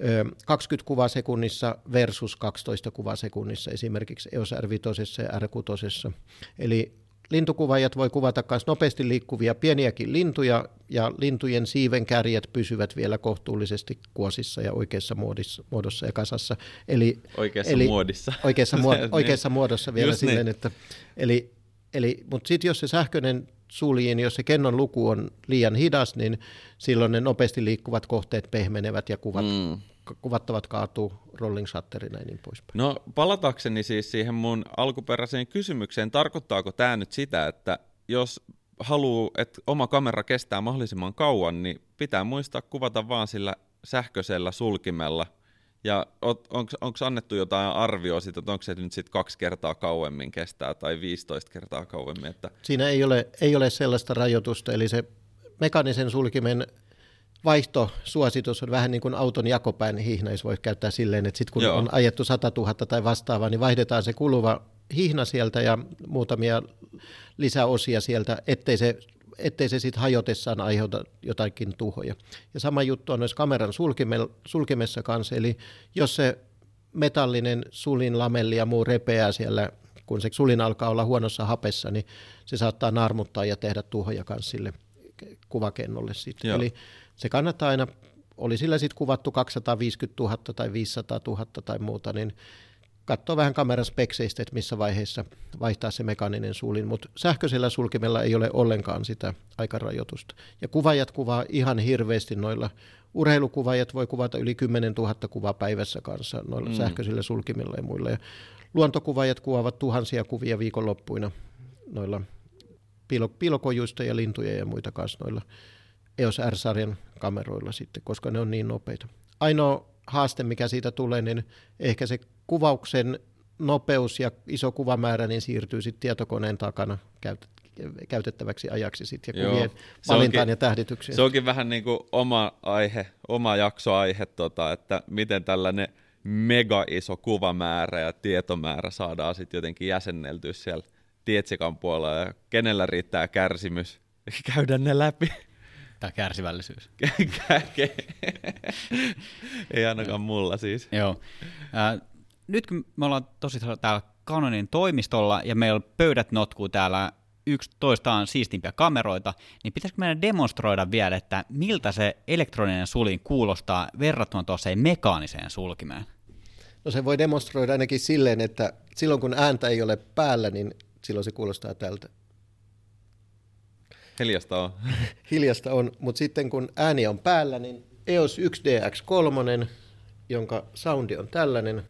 Ö, 20 kuvaa sekunnissa versus 12 kuvaa sekunnissa esimerkiksi EOS R5 ja R6. Eli lintukuvaajat voi kuvata myös nopeasti liikkuvia pieniäkin lintuja, ja lintujen siiven kärjet pysyvät vielä kohtuullisesti kuosissa ja oikeassa muodissa, muodossa ja kasassa. Eli, Oikeassa eli, muodissa. *laughs* Oikeassa, muo- *laughs* Niin. oikeassa muodossa vielä Just silleen, niin. että... Eli, eli, mutta sitten jos se sähköinen suljin, jos se kennon luku on liian hidas, niin silloin ne nopeasti liikkuvat kohteet pehmenevät ja kuvat, Mm. kuvattavat kaatuu rolling shutterina ja niin poispäin. No palatakseni siis siihen mun alkuperäiseen kysymykseen, tarkoittaako tämä nyt sitä, että jos haluaa, että oma kamera kestää mahdollisimman kauan, niin pitää muistaa kuvata vaan sillä sähköisellä sulkimella. Ja onko annettu jotain arvioa siitä, että onko se nyt sitten kaksi kertaa kauemmin kestää tai 15 kertaa kauemmin? Että... Siinä ei ole, ei ole sellaista rajoitusta, eli se mekaanisen sulkimen vaihtosuositus on vähän niin kuin auton jakopään hihna, jos voi käyttää silleen, että sitten kun Joo. on ajettu 100 000 tai vastaavaa, niin vaihdetaan se kuluva hihna sieltä ja muutamia lisäosia sieltä, ettei se, ettei se sitten hajotessaan aiheuta jotakin tuhoja. Ja sama juttu on myös kameran sulkime- sulkimessa kanssa, eli jos se metallinen sulin lamelli ja muu repeää siellä, kun se sulin alkaa olla huonossa hapessa, niin se saattaa naarmuttaa ja tehdä tuhoja kanssa sille kuvakennolle sitten. Eli se kannattaa aina, oli sillä sitten kuvattu 250 000 tai 500 000 tai muuta, niin katsoa vähän kameran spekseistä, että missä vaiheessa vaihtaa se mekaaninen sulin, mutta sähköisellä sulkimella ei ole ollenkaan sitä aikarajoitusta. Ja kuvaajat kuvaa ihan hirveästi noilla, urheilukuvaajat voi kuvata yli 10 000 kuvaa päivässä kanssa noilla mm. sähköisillä sulkimilla ja muilla. Ja luontokuvaajat kuvaavat tuhansia kuvia viikonloppuina noilla piilo, piilokojuista ja lintuja ja muita kanssa noilla EOS R-sarjan kameroilla sitten, koska ne on niin nopeita. Ainoa haaste, mikä siitä tulee, niin ehkä se kuvauksen nopeus ja iso kuvamäärä niin siirtyy sitten tietokoneen takana käyt- käytettäväksi ajaksi sitten ja kuvien valintaan onkin- ja tähditykseen. Se onkin vähän niin kuin oma aihe, oma jaksoaihe, tota, että miten tällainen mega iso kuvamäärä ja tietomäärä saadaan sitten jotenkin jäsenneltyä siellä Tietsikan puolella ja kenellä riittää kärsimys *laughs* käydä ne läpi. Tämä kärsivällisyys. *laughs* Ei ainakaan mulla siis. Joo. Äh, nyt kun me ollaan tosissaan täällä Canonin toimistolla ja meillä pöydät notkuu täällä yksi toistaan siistimpiä kameroita, niin pitäisikö meidän demonstroida vielä, että miltä se elektroninen sulin kuulostaa verrattuna tuosseen mekaaniseen sulkimeen? No se voi demonstroida ainakin silleen, että silloin kun ääntä ei ole päällä, niin silloin se kuulostaa tältä. Hiljasta on. *laughs* Hiljasta on, mutta sitten kun ääni on päällä, niin EOS 1DX3, jonka soundi on tällainen,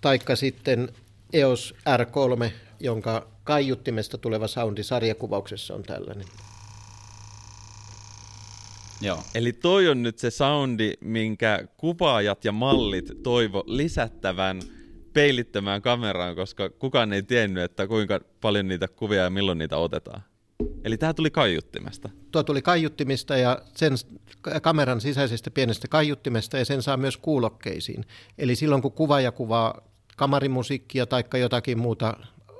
taikka sitten EOS R3, jonka kaiuttimesta tuleva soundi sarjakuvauksessa on tällainen. Joo. Eli toi on nyt se soundi, minkä kuvaajat ja mallit toivo lisättävän peilittömään kameraan, koska kukaan ei tiennyt, että kuinka paljon niitä kuvia ja milloin niitä otetaan. Eli tämä tuli kaiuttimesta. Tuo tuli kaiuttimista ja sen kameran sisäisestä pienestä kaiuttimesta ja sen saa myös kuulokkeisiin. Eli silloin kun kuvaaja kuvaa kamarimusiikkia tai jotakin muuta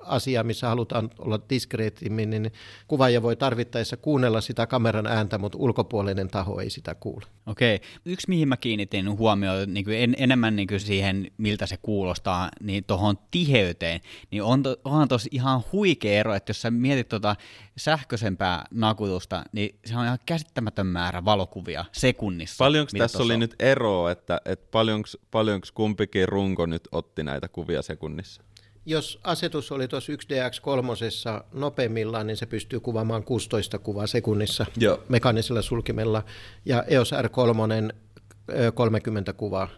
asiaa, missä halutaan olla diskreettimmin, niin kuvaaja voi tarvittaessa kuunnella sitä kameran ääntä, mutta ulkopuolinen taho ei sitä kuule. Okei. Yksi, mihin mä kiinnitin huomioon niin kuin en, enemmän niin kuin siihen, miltä se kuulostaa, niin tuohon tiheyteen, niin on to, onhan tuossa ihan huikea ero, että jos sä mietit tuota sähköisempää nakutusta, niin se on ihan käsittämätön määrä valokuvia sekunnissa. Paljonko tässä oli on? nyt eroa, että, että paljonko, paljonko kumpikin runko nyt otti näitä kuvia sekunnissa? Jos asetus oli tuossa 1DX3 nopeimmillaan, niin se pystyy kuvaamaan 16 kuvaa sekunnissa Joo. mekaanisella sulkimella, ja EOS R3 30 kuvaa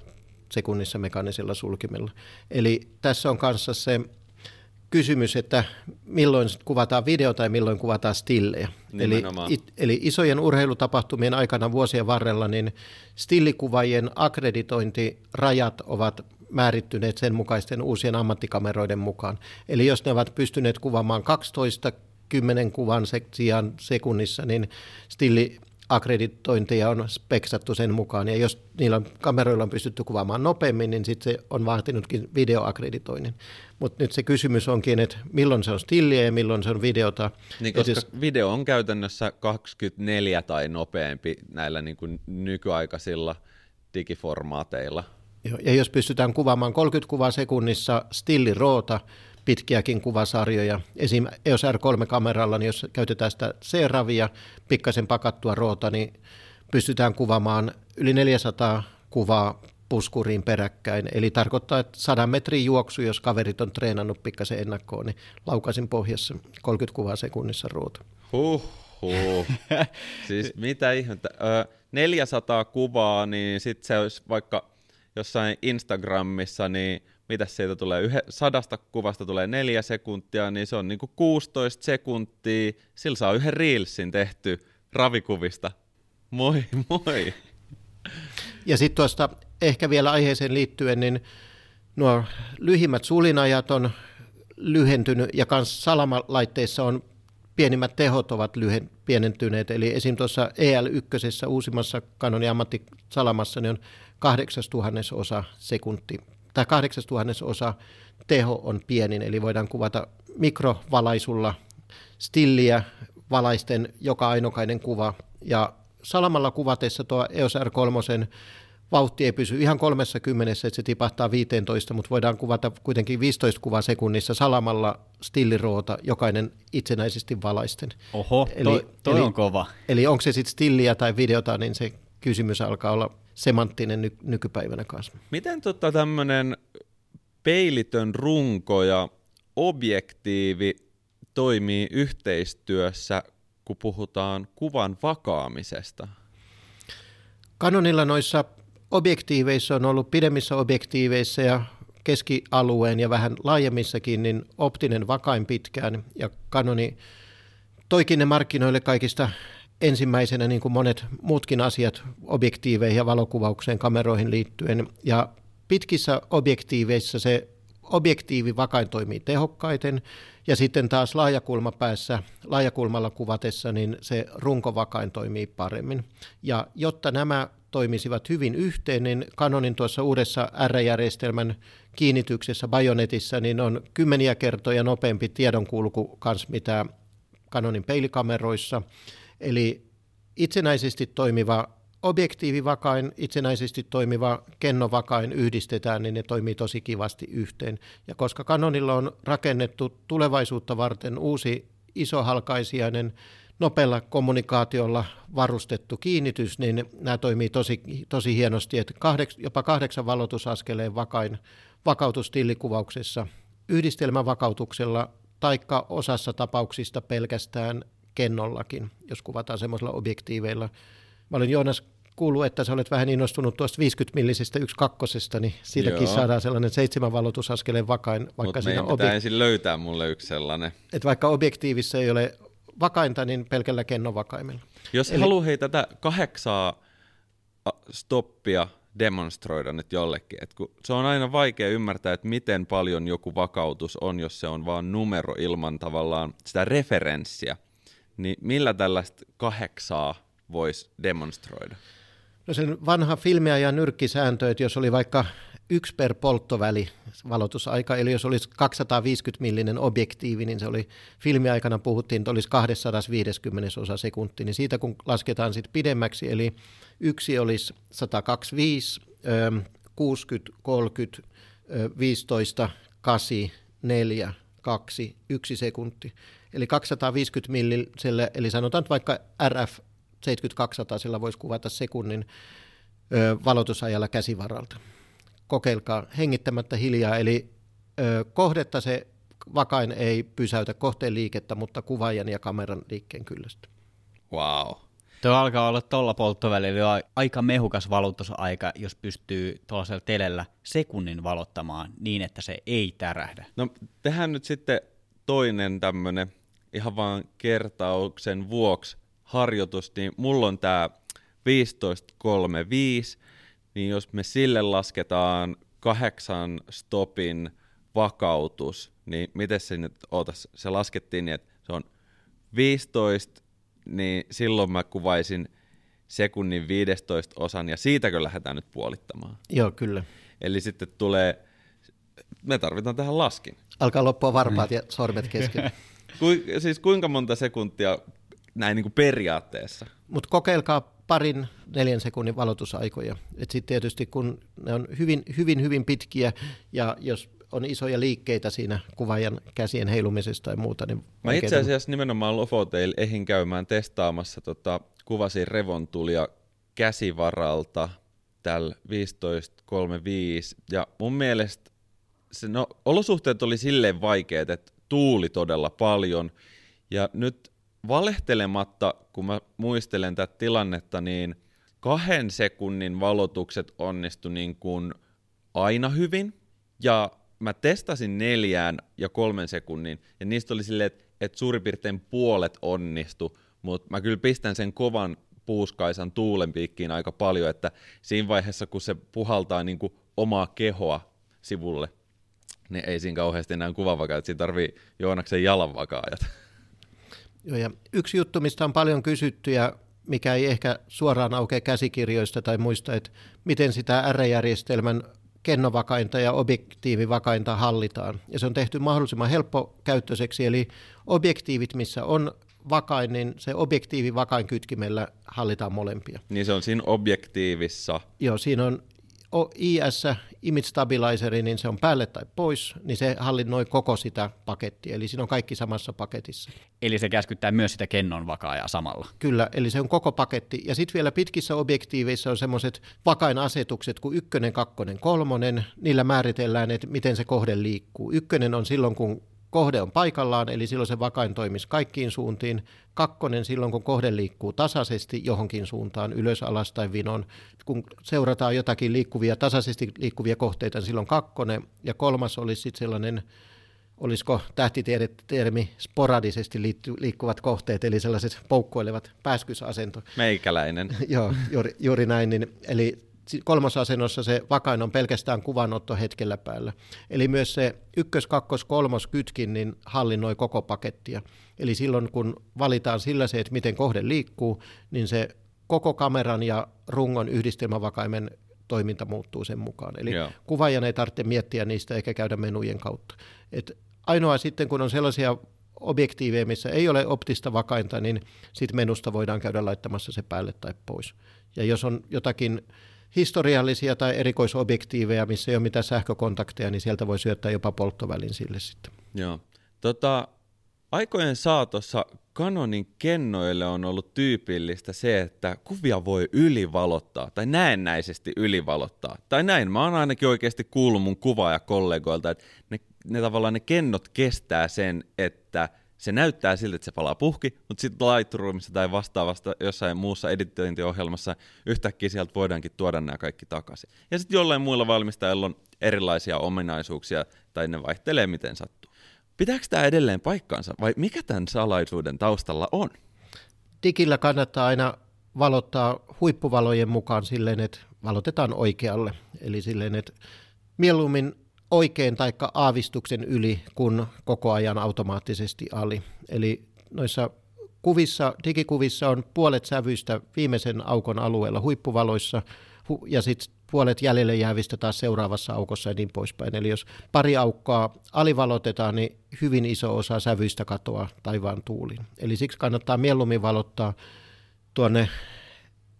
sekunnissa mekaanisella sulkimella. Eli tässä on kanssa se kysymys, että milloin kuvataan video tai milloin kuvataan stillejä. Eli, eli isojen urheilutapahtumien aikana vuosien varrella niin stillikuvaajien akkreditointirajat ovat määrittyneet sen mukaisten uusien ammattikameroiden mukaan. Eli jos ne ovat pystyneet kuvaamaan 12 10 kuvan sijaan sekunnissa, niin stilli akkreditointeja on speksattu sen mukaan, ja jos niillä on, kameroilla on pystytty kuvaamaan nopeammin, niin sitten se on vaatinutkin videoakkreditoinnin. Mutta nyt se kysymys onkin, että milloin se on stilliä ja milloin se on videota. Niin, koska jos... video on käytännössä 24 tai nopeampi näillä niin kuin nykyaikaisilla digiformaateilla. Ja jos pystytään kuvaamaan 30 kuvaa sekunnissa stilliroota, pitkiäkin kuvasarjoja. Esim. EOS R3-kameralla, niin jos käytetään sitä C-ravia, pikkasen pakattua roota, niin pystytään kuvaamaan yli 400 kuvaa puskuriin peräkkäin. Eli tarkoittaa, että 100 metrin juoksu, jos kaverit on treenannut pikkasen ennakkoon, niin laukaisin pohjassa 30 kuvaa sekunnissa ruutu. Huh, huh. *laughs* siis mitä ihmettä. 400 kuvaa, niin sitten se olisi vaikka jossain Instagramissa, niin mitä siitä tulee, Yhe, sadasta kuvasta tulee neljä sekuntia, niin se on niinku 16 sekuntia, sillä saa yhden reelsin tehty ravikuvista. Moi, moi. Ja sitten tuosta ehkä vielä aiheeseen liittyen, niin nuo lyhimmät sulinajat on lyhentynyt ja myös salamalaitteissa on pienimmät tehot ovat lyhen, pienentyneet. Eli esim. tuossa EL1 uusimmassa Canonin ammattisalamassa niin on 8000 osa sekunti tai 8000 osa teho on pienin, eli voidaan kuvata mikrovalaisulla stilliä valaisten joka ainokainen kuva. Ja salamalla kuvatessa tuo EOS R3 vauhti ei pysy ihan 30, että se tipahtaa 15, mutta voidaan kuvata kuitenkin 15 kuvaa sekunnissa salamalla stilliroota jokainen itsenäisesti valaisten. Oho, eli, toi, toi eli, on kova. Eli onko se sitten stilliä tai videota, niin se kysymys alkaa olla semanttinen ny- nykypäivänä kanssa. Miten tota tämmöinen peilitön runko ja objektiivi toimii yhteistyössä, kun puhutaan kuvan vakaamisesta? Kanonilla noissa objektiiveissa on ollut pidemmissä objektiiveissa ja keskialueen ja vähän laajemmissakin, niin optinen vakain pitkään. Ja Kanoni toikin ne markkinoille kaikista ensimmäisenä niin kuin monet muutkin asiat objektiiveihin ja valokuvaukseen kameroihin liittyen. Ja pitkissä objektiiveissa se objektiivi vakain toimii tehokkaiten ja sitten taas laajakulmapäässä, laajakulmalla kuvatessa, niin se runkovakain toimii paremmin. Ja jotta nämä toimisivat hyvin yhteen, niin Canonin tuossa uudessa R-järjestelmän kiinnityksessä Bajonetissa niin on kymmeniä kertoja nopeampi tiedonkulku kanssa mitä Canonin peilikameroissa. Eli itsenäisesti toimiva objektiivivakain, itsenäisesti toimiva kennovakain yhdistetään, niin ne toimii tosi kivasti yhteen. Ja koska Canonilla on rakennettu tulevaisuutta varten uusi isohalkaisijainen nopealla kommunikaatiolla varustettu kiinnitys, niin nämä toimii tosi, tosi hienosti, että kahdeks, jopa kahdeksan valotusaskeleen vakain vakautus tillikuvauksessa yhdistelmävakautuksella taikka osassa tapauksista pelkästään kennollakin, jos kuvataan semmoisilla objektiiveilla. Mä olin Joonas kuullut, että sä olet vähän innostunut tuosta 50 millisestä yksi kakkosesta, niin siitäkin Joo. saadaan sellainen seitsemän valotusaskeleen vakain. Vaikka siinä meidän pitää ensin löytää mulle yksi sellainen. Että vaikka objektiivissa ei ole vakainta, niin pelkällä kennovakaimella. Jos Eli... haluaa hei tätä kahdeksaa stoppia demonstroida nyt jollekin. Et kun se on aina vaikea ymmärtää, että miten paljon joku vakautus on, jos se on vain numero ilman tavallaan sitä referenssiä. Niin millä tällaista kahdeksaa voisi demonstroida? No sen vanha filmiä ja nyrkkisääntö, että jos oli vaikka yksi per polttoväli valotusaika, eli jos olisi 250 millinen objektiivi, niin se oli filmiaikana puhuttiin, että olisi 250 osa sekunti, niin siitä kun lasketaan sitten pidemmäksi, eli yksi olisi 125, 60, 30, 15, 8, 4, 2, 1 sekunti. Eli 250 milliselle, eli sanotaan että vaikka RF 7200, sillä voisi kuvata sekunnin ö, valotusajalla käsivaralta. Kokeilkaa hengittämättä hiljaa, eli ö, kohdetta se vakain ei pysäytä kohteen liikettä, mutta kuvaajan ja kameran liikkeen kyllästä. Wow. Tuo alkaa olla tuolla polttovälillä aika mehukas valotusaika, jos pystyy tuollaisella telellä sekunnin valottamaan niin, että se ei tärähdä. No tehdään nyt sitten toinen tämmöinen ihan vaan kertauksen vuoksi harjoitus, niin mulla on tämä 15.35, niin jos me sille lasketaan kahdeksan stopin vakautus, niin miten se nyt, ootas, se laskettiin niin, että se on 15, niin silloin mä kuvaisin sekunnin 15 osan, ja siitäkö lähdetään nyt puolittamaan? Joo, kyllä. Eli sitten tulee, me tarvitaan tähän laskin. Alkaa loppua varpaat ja sormet kesken. *laughs* Ku, siis kuinka monta sekuntia näin niin kuin periaatteessa? Mutta kokeilkaa parin neljän sekunnin valotusaikoja. Sitten tietysti kun ne on hyvin, hyvin, hyvin pitkiä ja jos on isoja liikkeitä siinä kuvaajan käsien heilumisesta tai muuta. Niin Mä itse asiassa nimenomaan Lofoteil ehin käymään testaamassa tota, kuvasin revontulia käsivaralta tällä 15.35 ja mun mielestä se, no, olosuhteet oli silleen vaikeat, että tuuli todella paljon ja nyt valehtelematta, kun mä muistelen tätä tilannetta, niin kahden sekunnin valotukset onnistu niin kuin aina hyvin, ja mä testasin neljään ja kolmen sekunnin, ja niistä oli silleen, että, että suurin piirtein puolet onnistu, mutta mä kyllä pistän sen kovan puuskaisan tuulen piikkiin aika paljon, että siinä vaiheessa, kun se puhaltaa niin kuin omaa kehoa sivulle, niin ei siinä kauheasti enää kuvavakaat, siinä tarvii Joonaksen jalanvakaajat. Joo, ja yksi juttu, mistä on paljon kysytty ja mikä ei ehkä suoraan aukea käsikirjoista tai muista, että miten sitä R-järjestelmän kennovakainta ja objektiivivakainta hallitaan. Ja se on tehty mahdollisimman helppokäyttöiseksi, eli objektiivit, missä on vakain, niin se objektiivi vakain kytkimellä hallitaan molempia. Niin se on siinä objektiivissa. Joo, siinä on IS, Image Stabilizeri, niin se on päälle tai pois, niin se hallinnoi koko sitä pakettia, eli siinä on kaikki samassa paketissa. Eli se käskyttää myös sitä kennon vakaajaa samalla. Kyllä, eli se on koko paketti. Ja sitten vielä pitkissä objektiiveissa on semmoiset vakainasetukset kuin ykkönen, kakkonen, kolmonen. Niillä määritellään, että miten se kohde liikkuu. Ykkönen on silloin, kun kohde on paikallaan, eli silloin se vakain toimisi kaikkiin suuntiin. Kakkonen silloin, kun kohde liikkuu tasaisesti johonkin suuntaan, ylös, alas tai vinon. Kun seurataan jotakin liikkuvia, tasaisesti liikkuvia kohteita, niin silloin kakkonen. Ja kolmas olisi sitten sellainen, olisiko tähtitiedetermi, sporadisesti liikkuvat kohteet, eli sellaiset poukkoilevat pääskysasento. Meikäläinen. *laughs* Joo, juuri, juuri näin. Niin, eli kolmosasennossa se vakain on pelkästään kuvanotto hetkellä päällä. Eli myös se ykkös, kakkos, kolmos kytkin niin hallinnoi koko pakettia. Eli silloin kun valitaan sillä se, että miten kohde liikkuu, niin se koko kameran ja rungon yhdistelmävakaimen toiminta muuttuu sen mukaan. Eli Joo. kuvaajan ei tarvitse miettiä niistä eikä käydä menujen kautta. Et ainoa sitten, kun on sellaisia objektiiveja, missä ei ole optista vakainta, niin sitten menusta voidaan käydä laittamassa se päälle tai pois. Ja jos on jotakin historiallisia tai erikoisobjektiiveja, missä ei ole mitään sähkökontakteja, niin sieltä voi syöttää jopa polttovälin sille sitten. Joo. Tota, aikojen saatossa Canonin kennoille on ollut tyypillistä se, että kuvia voi ylivalottaa tai näennäisesti ylivalottaa. Tai näin, mä oon ainakin oikeasti kuullut mun kuvaajakollegoilta, että ne, ne tavallaan ne kennot kestää sen, että – se näyttää siltä, että se palaa puhki, mutta sitten Lightroomissa tai vastaavasta jossain muussa editointiohjelmassa yhtäkkiä sieltä voidaankin tuoda nämä kaikki takaisin. Ja sitten jollain muilla valmistajilla on erilaisia ominaisuuksia, tai ne vaihtelee miten sattuu. Pitääkö tämä edelleen paikkaansa, vai mikä tämän salaisuuden taustalla on? Digillä kannattaa aina valottaa huippuvalojen mukaan silleen, että valotetaan oikealle. Eli silleen, että mieluummin oikein tai aavistuksen yli, kun koko ajan automaattisesti ali. Eli noissa kuvissa, digikuvissa on puolet sävyistä viimeisen aukon alueella huippuvaloissa, ja sitten puolet jäljelle jäävistä taas seuraavassa aukossa ja niin poispäin. Eli jos pari aukkoa alivalotetaan, niin hyvin iso osa sävyistä katoaa taivaan tuuliin. Eli siksi kannattaa mieluummin valottaa tuonne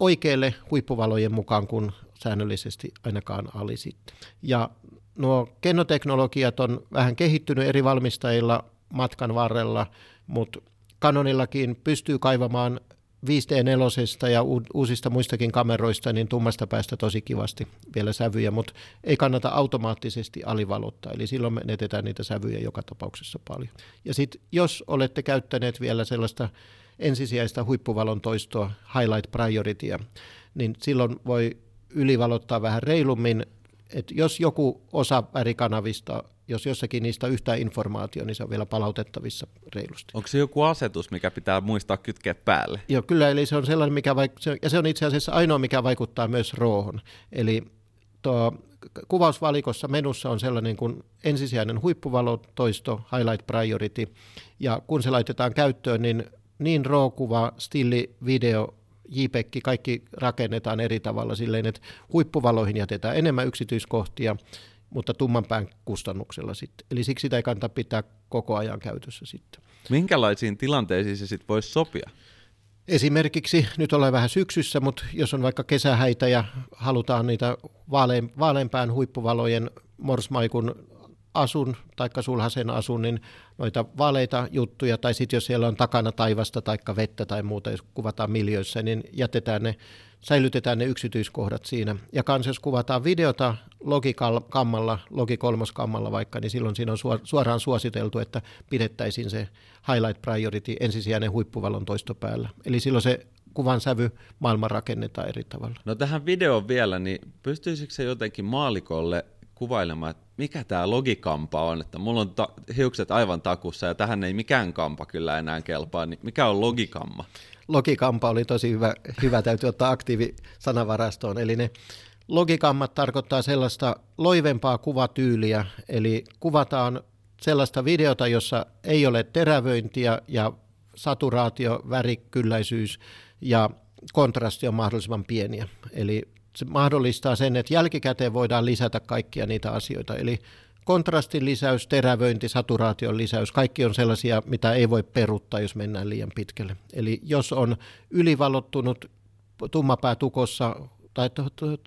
oikeille huippuvalojen mukaan, kun säännöllisesti ainakaan ali sitten. Ja nuo kennoteknologiat on vähän kehittynyt eri valmistajilla matkan varrella, mutta Canonillakin pystyy kaivamaan 5D4 ja uusista muistakin kameroista niin tummasta päästä tosi kivasti vielä sävyjä, mutta ei kannata automaattisesti alivalottaa, eli silloin menetetään niitä sävyjä joka tapauksessa paljon. Ja sitten jos olette käyttäneet vielä sellaista ensisijaista huippuvalon toistoa, highlight prioritya, niin silloin voi ylivalottaa vähän reilummin, että jos joku osa värikanavista jos jossakin niistä yhtään informaatio, niin se on vielä palautettavissa reilusti. Onko se joku asetus, mikä pitää muistaa kytkeä päälle? Joo, kyllä, eli se on sellainen, mikä vaik- ja se on itse asiassa ainoa, mikä vaikuttaa myös roohon. Eli tuo kuvausvalikossa menussa on sellainen kuin ensisijainen huippuvalotoisto, highlight priority, ja kun se laitetaan käyttöön, niin niin RAW-kuva, stilli, video, JPEG, kaikki rakennetaan eri tavalla silleen, että huippuvaloihin jätetään enemmän yksityiskohtia, mutta tumman pään kustannuksella sitten. Eli siksi sitä ei kannata pitää koko ajan käytössä sitten. Minkälaisiin tilanteisiin se sitten voisi sopia? Esimerkiksi, nyt ollaan vähän syksyssä, mutta jos on vaikka kesähäitä ja halutaan niitä vaalean, vaaleanpään huippuvalojen morsmaikun asun tai sulhasen asun, niin noita vaaleita juttuja, tai sitten jos siellä on takana taivasta tai vettä tai muuta, jos kuvataan miljöissä, niin jätetään ne, säilytetään ne yksityiskohdat siinä. Ja kans jos kuvataan videota logikammalla, logikolmoskammalla vaikka, niin silloin siinä on suoraan suositeltu, että pidettäisiin se highlight priority ensisijainen huippuvalon toisto päällä. Eli silloin se kuvan sävy maailman rakennetaan eri tavalla. No tähän videoon vielä, niin pystyisikö se jotenkin maalikolle kuvailemaan, että mikä tämä logikampa on, että mulla on ta- hiukset aivan takussa ja tähän ei mikään kampa kyllä enää kelpaa, niin mikä on logikamma? Logikampa oli tosi hyvä, hyvä täytyy ottaa aktiivisanavarastoon, eli ne logikammat tarkoittaa sellaista loivempaa kuvatyyliä, eli kuvataan sellaista videota, jossa ei ole terävöintiä ja saturaatio, värikylläisyys ja kontrasti on mahdollisimman pieniä. Eli se mahdollistaa sen, että jälkikäteen voidaan lisätä kaikkia niitä asioita. Eli kontrastin lisäys, terävöinti, saturaation lisäys, kaikki on sellaisia, mitä ei voi peruttaa, jos mennään liian pitkälle. Eli jos on ylivalottunut tummapää tukossa tai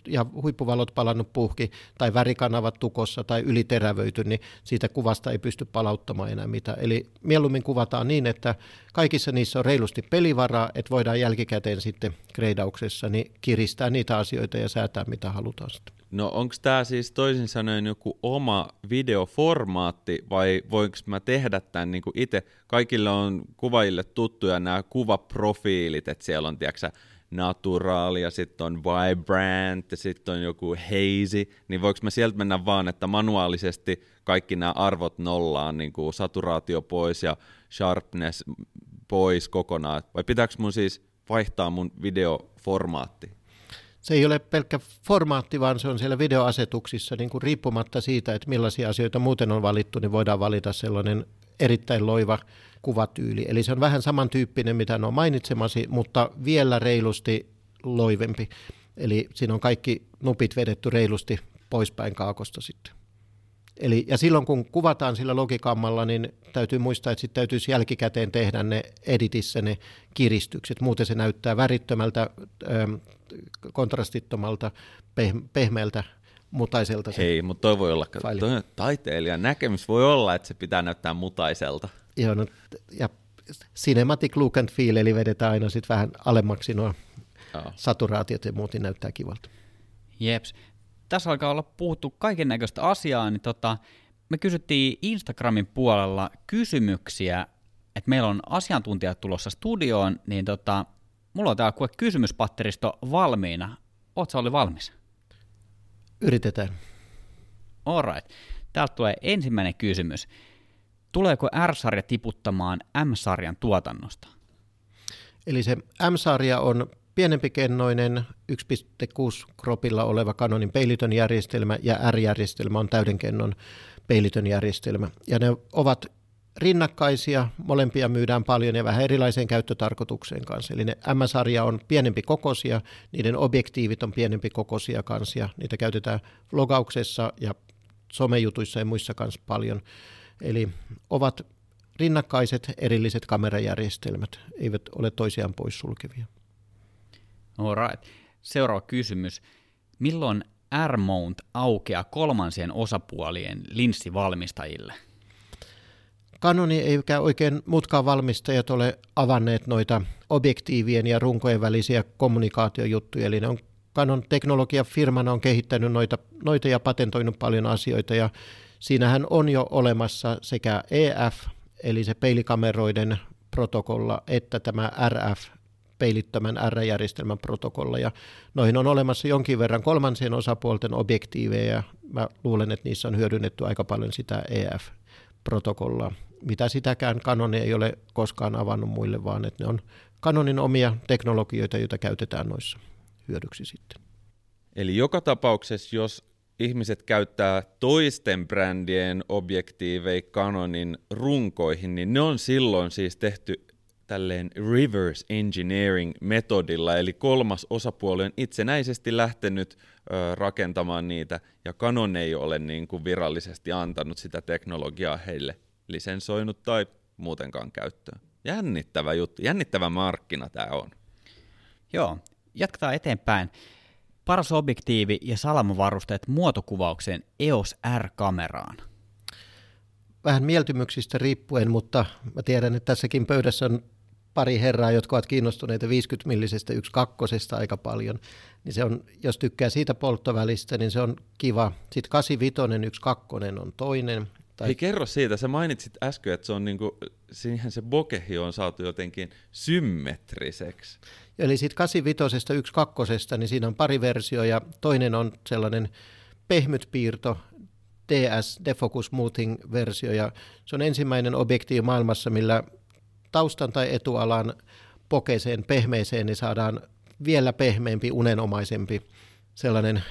ja huippuvalot palannut puhki tai värikanavat tukossa tai yliterävöity, niin siitä kuvasta ei pysty palauttamaan enää mitään. Eli mieluummin kuvataan niin, että kaikissa niissä on reilusti pelivaraa, että voidaan jälkikäteen sitten kreidauksessa niin kiristää niitä asioita ja säätää mitä halutaan sitten. No onko tämä siis toisin sanoen joku oma videoformaatti vai voinko mä tehdä tämän niin itse? Kaikille on kuvaajille tuttuja nämä kuvaprofiilit, että siellä on tiedätkö, natural ja sitten on vibrant ja sitten on joku hazy, niin voiko mä sieltä mennä vaan, että manuaalisesti kaikki nämä arvot nollaan, niin kuin saturaatio pois ja sharpness pois kokonaan, vai pitääkö mun siis vaihtaa mun videoformaatti? Se ei ole pelkkä formaatti, vaan se on siellä videoasetuksissa, niin kuin riippumatta siitä, että millaisia asioita muuten on valittu, niin voidaan valita sellainen erittäin loiva kuvatyyli. Eli se on vähän samantyyppinen, mitä on mainitsemasi, mutta vielä reilusti loivempi. Eli siinä on kaikki nupit vedetty reilusti poispäin kaakosta sitten. Eli, ja silloin kun kuvataan sillä logikammalla, niin täytyy muistaa, että sitten täytyisi jälkikäteen tehdä ne editissä ne kiristykset. Muuten se näyttää värittömältä, kontrastittomalta, pehmeältä mutaiselta. Hei, mutta toi voi olla, toi taiteilijan näkemys voi olla, että se pitää näyttää mutaiselta. Joo, no, ja cinematic look and feel, eli vedetään aina sitten vähän alemmaksi nuo oh. saturaatiot ja muuten näyttää kivalta. Jeps. Tässä alkaa olla puhuttu kaiken näköistä asiaa, niin tota, me kysyttiin Instagramin puolella kysymyksiä, että meillä on asiantuntijat tulossa studioon, niin tota, mulla on täällä kysymyspatteristo valmiina. Oletko oli valmis? Yritetään. Alright. Täältä tulee ensimmäinen kysymys. Tuleeko R-sarja tiputtamaan M-sarjan tuotannosta? Eli se M-sarja on pienempikennoinen 1.6 kropilla oleva Canonin peilitön järjestelmä ja R-järjestelmä on täydenkennon peilitön järjestelmä. Ja ne ovat rinnakkaisia, molempia myydään paljon ja vähän erilaiseen käyttötarkoitukseen kanssa. Eli ne M-sarja on pienempi kokoisia, niiden objektiivit on pienempi kokoisia kanssa ja niitä käytetään logauksessa ja somejutuissa ja muissa kanssa paljon. Eli ovat rinnakkaiset erilliset kamerajärjestelmät, eivät ole toisiaan poissulkevia. All right. Seuraava kysymys. Milloin R-mount aukeaa kolmansien osapuolien linssivalmistajille? Canoni eikä oikein muutkaan valmistajat ole avanneet noita objektiivien ja runkojen välisiä kommunikaatiojuttuja, eli ne on Canon teknologia firmana on kehittänyt noita, noita ja patentoinut paljon asioita ja siinähän on jo olemassa sekä EF, eli se peilikameroiden protokolla, että tämä RF, peilittömän R-järjestelmän protokolla. Ja noihin on olemassa jonkin verran kolmansien osapuolten objektiiveja ja mä luulen, että niissä on hyödynnetty aika paljon sitä EF-protokollaa. Mitä sitäkään Canon ei ole koskaan avannut muille, vaan että ne on Canonin omia teknologioita, joita käytetään noissa hyödyksi sitten. Eli joka tapauksessa, jos ihmiset käyttää toisten brändien objektiiveja Canonin runkoihin, niin ne on silloin siis tehty tälleen reverse engineering metodilla, eli kolmas osapuoli on itsenäisesti lähtenyt ö, rakentamaan niitä, ja Canon ei ole niin kuin virallisesti antanut sitä teknologiaa heille lisensoinut tai muutenkaan käyttöön. Jännittävä juttu, jännittävä markkina tämä on. Joo, jatketaan eteenpäin. Paras objektiivi ja salamavarusteet muotokuvaukseen EOS R-kameraan. Vähän mieltymyksistä riippuen, mutta mä tiedän, että tässäkin pöydässä on pari herraa, jotka ovat kiinnostuneita 50-millisestä yksi kakkosesta aika paljon, niin se on, jos tykkää siitä polttovälistä, niin se on kiva. Sitten 85 yksi kakkonen on toinen. Tai... Hei kerro siitä, sä mainitsit äsken, että se on niinku, siihen se bokehi on saatu jotenkin symmetriseksi. Eli sitten 85 yksi kakkosesta, niin siinä on pari versio ja toinen on sellainen pehmyt piirto, DS, Defocus Smoothing versio, ja se on ensimmäinen objektiivi maailmassa, millä taustan tai etualan pokeeseen, pehmeeseen, niin saadaan vielä pehmeämpi, unenomaisempi, sellainen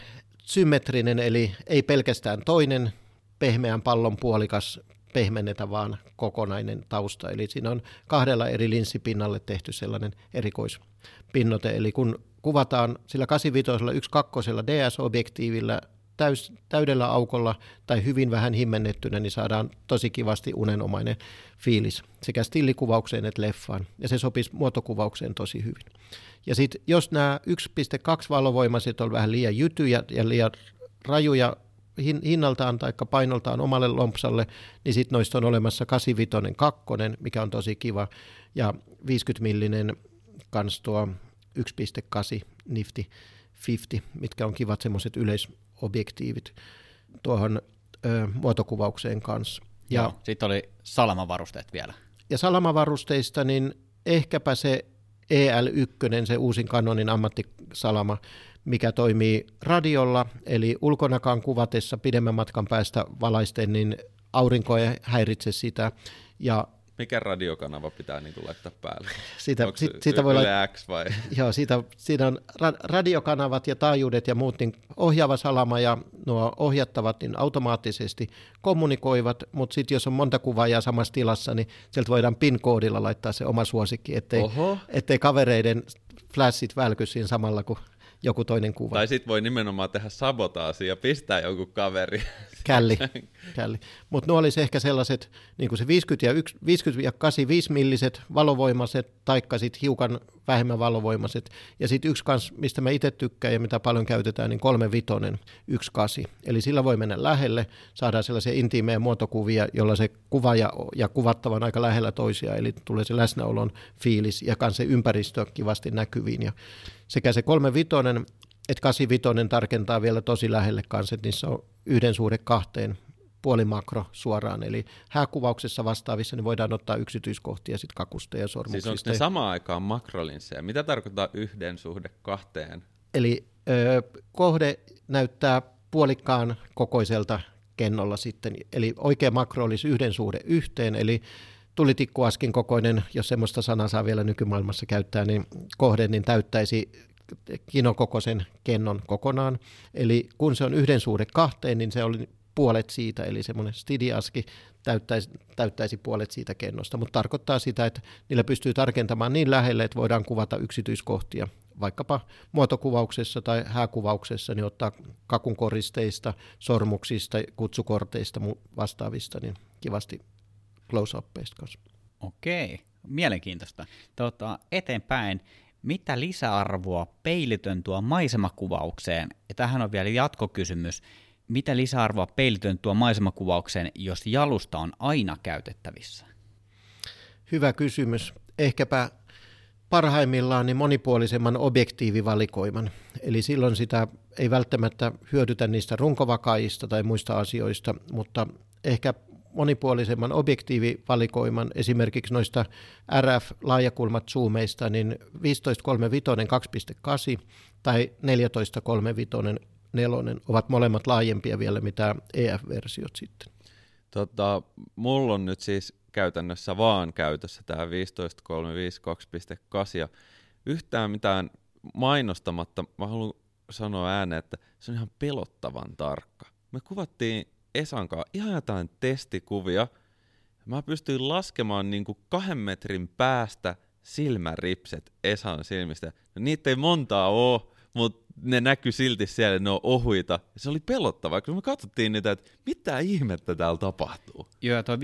symmetrinen, eli ei pelkästään toinen pehmeän pallon puolikas pehmennetä, vaan kokonainen tausta. Eli siinä on kahdella eri linssipinnalle tehty sellainen erikoispinnote. Eli kun kuvataan sillä 85 1.2 DS-objektiivillä täys, täydellä aukolla tai hyvin vähän himmennettynä, niin saadaan tosi kivasti unenomainen fiilis sekä stillikuvaukseen että leffaan. Ja se sopisi muotokuvaukseen tosi hyvin. Ja sitten jos nämä 1.2 valovoimaiset on vähän liian jytyjä ja liian rajuja hinnaltaan tai painoltaan omalle lompsalle, niin sitten noista on olemassa 85 kakkonen, mikä on tosi kiva, ja 50 millinen kans tuo 1.8 nifti 50, mitkä on kivat semmoiset yleisobjektiivit tuohon ö, muotokuvaukseen kanssa. Ja sitten oli salamavarusteet vielä. Ja salamavarusteista, niin ehkäpä se EL1, se uusin Canonin ammattisalama, mikä toimii radiolla, eli ulkonakaan kuvatessa pidemmän matkan päästä valaisten, niin aurinko ei häiritse sitä. Ja mikä radiokanava pitää niin laittaa päälle? Sitä, sit, sitä voi laittaa, X vai? *laughs* Joo, siitä, siinä on ra- radiokanavat ja taajuudet ja muut, niin ohjaava salama ja nuo ohjattavat niin automaattisesti kommunikoivat, mutta sitten jos on monta kuvaajaa samassa tilassa, niin sieltä voidaan PIN-koodilla laittaa se oma suosikki, ettei, ettei kavereiden flashit välky siinä samalla, kun joku toinen kuva. Tai sitten voi nimenomaan tehdä sabotaasi ja pistää joku kaveri. Källi, *laughs* källi. Mutta nuo olisi ehkä sellaiset, niin kuin se 50 ja, 1, 50 ja 85 milliset valovoimaiset, taikka sitten hiukan vähemmän valovoimaiset. Ja sitten yksi kans, mistä mä itse tykkään ja mitä paljon käytetään, niin kolme vitonen, yksi kasi. Eli sillä voi mennä lähelle, saadaan sellaisia intiimejä muotokuvia, jolla se kuva ja, ja kuvattava on aika lähellä toisiaan, eli tulee se läsnäolon fiilis ja kans se ympäristö kivasti näkyviin. Ja sekä se kolme vitonen että 85 tarkentaa vielä tosi lähelle kanssa, että niissä on yhden suhde kahteen puolimakro suoraan, eli hääkuvauksessa vastaavissa niin voidaan ottaa yksityiskohtia sit kakusta ja sormuksista. Siis onko ne samaan aikaan makrolinsseja? Mitä tarkoittaa yhden suhde kahteen? Eli ö, kohde näyttää puolikkaan kokoiselta kennolla sitten, eli oikea makro olisi yhden suhde yhteen, eli tulitikkuaskin kokoinen, jos semmoista sanaa saa vielä nykymaailmassa käyttää, niin kohde niin täyttäisi kinokokoisen kennon kokonaan. Eli kun se on yhden suhde kahteen, niin se oli puolet siitä, eli semmoinen stidiaski täyttäisi, täyttäisi puolet siitä kennosta, mutta tarkoittaa sitä, että niillä pystyy tarkentamaan niin lähelle, että voidaan kuvata yksityiskohtia, vaikkapa muotokuvauksessa tai hääkuvauksessa, niin ottaa kakun koristeista, sormuksista, kutsukorteista vastaavista, niin kivasti close-uppeista kanssa. Okei, mielenkiintoista. Tota, eteenpäin, mitä lisäarvoa peilitön tuo maisemakuvaukseen? Ja tähän on vielä jatkokysymys. Mitä lisäarvoa peilitön tuo maisemakuvaukseen, jos jalusta on aina käytettävissä? Hyvä kysymys. Ehkäpä parhaimmillaan niin monipuolisemman objektiivivalikoiman. Eli silloin sitä ei välttämättä hyödytä niistä runkovakaista tai muista asioista, mutta ehkä monipuolisemman objektiivivalikoiman esimerkiksi noista RF-laajakulmat zoomeista, niin 1535 2.8 tai 1435 nelonen ovat molemmat laajempia vielä mitä EF-versiot sitten. Tota, mulla on nyt siis käytännössä vaan käytössä tämä 15.35.2.8 ja yhtään mitään mainostamatta mä haluan sanoa ääneen, että se on ihan pelottavan tarkka. Me kuvattiin Esankaan ihan jotain testikuvia. Mä pystyin laskemaan niin kuin kahden metrin päästä silmäripset Esan silmistä. No, niitä ei montaa ole, mutta ne näkyy silti siellä, ne on ohuita. Se oli pelottavaa, kun me katsottiin niitä, että mitä ihmettä täällä tapahtuu. Joo, ja tuo 15.35,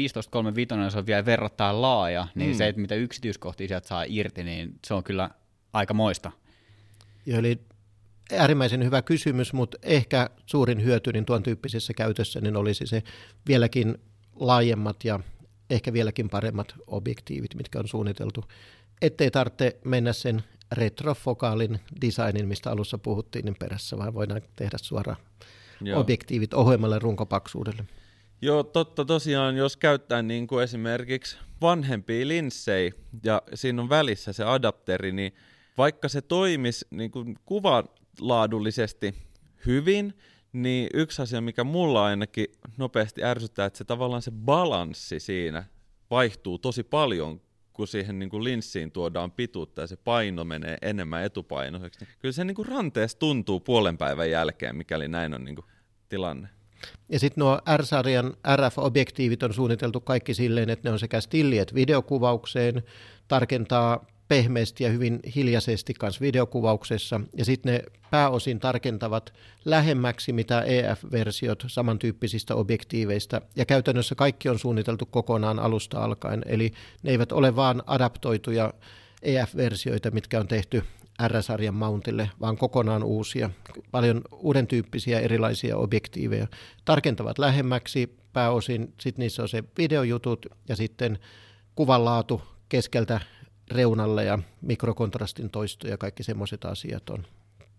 se on vielä verrattain laaja, niin mm. se, että mitä yksityiskohtia sieltä saa irti, niin se on kyllä aika moista. Joo, eli äärimmäisen hyvä kysymys, mutta ehkä suurin hyöty niin tuon tyyppisessä käytössä niin olisi se vieläkin laajemmat ja ehkä vieläkin paremmat objektiivit, mitkä on suunniteltu, ettei tarvitse mennä sen retrofokaalin designin, mistä alussa puhuttiin, niin perässä, vaan voidaan tehdä suoraan Joo. objektiivit ohuemmalle runkopaksuudelle. Joo, totta tosiaan, jos käyttää niin kuin esimerkiksi vanhempia linssejä ja siinä on välissä se adapteri, niin vaikka se toimisi niin kuin kuvalaadullisesti hyvin, niin yksi asia, mikä mulla ainakin nopeasti ärsyttää, että se tavallaan se balanssi siinä vaihtuu tosi paljon, kun siihen niin kuin linssiin tuodaan pituutta ja se paino menee enemmän etupainoiseksi, niin kyllä se niin kuin ranteessa tuntuu puolen päivän jälkeen, mikäli näin on niin kuin tilanne. Ja sitten nuo R-sarjan RF-objektiivit on suunniteltu kaikki silleen, että ne on sekä stilli- että videokuvaukseen, tarkentaa pehmeästi ja hyvin hiljaisesti kanssa videokuvauksessa. Ja sitten ne pääosin tarkentavat lähemmäksi mitä EF-versiot samantyyppisistä objektiiveista. Ja käytännössä kaikki on suunniteltu kokonaan alusta alkaen. Eli ne eivät ole vaan adaptoituja EF-versioita, mitkä on tehty R-sarjan mountille, vaan kokonaan uusia, paljon uuden tyyppisiä erilaisia objektiiveja. Tarkentavat lähemmäksi pääosin, sitten niissä on se videojutut ja sitten kuvanlaatu keskeltä reunalle ja mikrokontrastin toisto ja kaikki semmoiset asiat on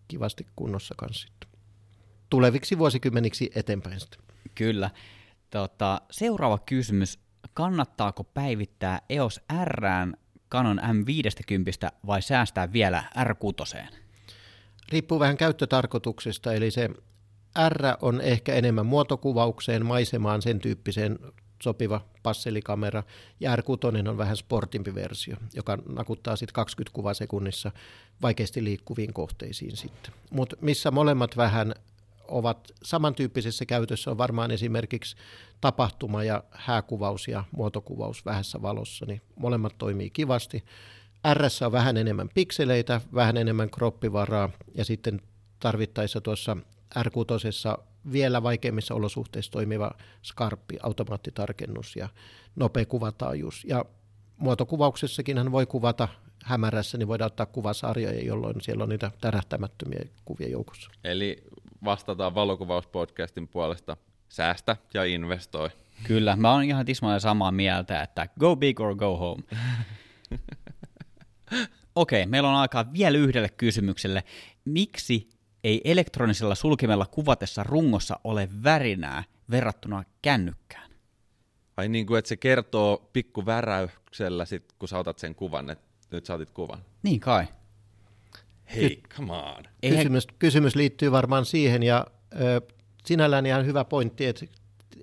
kivasti kunnossa kanssa tuleviksi vuosikymmeniksi eteenpäin sitten. Kyllä. Tota, seuraava kysymys. Kannattaako päivittää EOS R Canon M50 vai säästää vielä R6? Riippuu vähän käyttötarkoituksesta, eli se R on ehkä enemmän muotokuvaukseen, maisemaan, sen tyyppiseen sopiva passelikamera, ja R6 on vähän sportimpi versio, joka nakuttaa sitten 20 kuvaa sekunnissa vaikeasti liikkuviin kohteisiin sitten. Mutta missä molemmat vähän ovat samantyyppisessä käytössä on varmaan esimerkiksi tapahtuma- ja hääkuvaus ja muotokuvaus vähässä valossa, niin molemmat toimii kivasti. R on vähän enemmän pikseleitä, vähän enemmän kroppivaraa ja sitten tarvittaessa tuossa R6 vielä vaikeimmissa olosuhteissa toimiva skarppi, automaattitarkennus ja nopea kuvataajuus. Ja muotokuvauksessakin voi kuvata hämärässä, niin voidaan ottaa kuvasarjoja, jolloin siellä on niitä tärähtämättömiä kuvia joukossa. Eli vastataan valokuvauspodcastin puolesta, säästä ja investoi. Kyllä, mä oon ihan tismalleen samaa mieltä, että go big or go home. *laughs* Okei, okay, meillä on aikaa vielä yhdelle kysymykselle. Miksi ei elektronisella sulkimella kuvatessa rungossa ole värinää verrattuna kännykkään. Ai niin kuin, että se kertoo pikku väräyksellä, sit, kun sä otat sen kuvan, että nyt sä otit kuvan. Niin kai. Hei, come on. Kysymys, kysymys liittyy varmaan siihen, ja ö, sinällään ihan hyvä pointti, että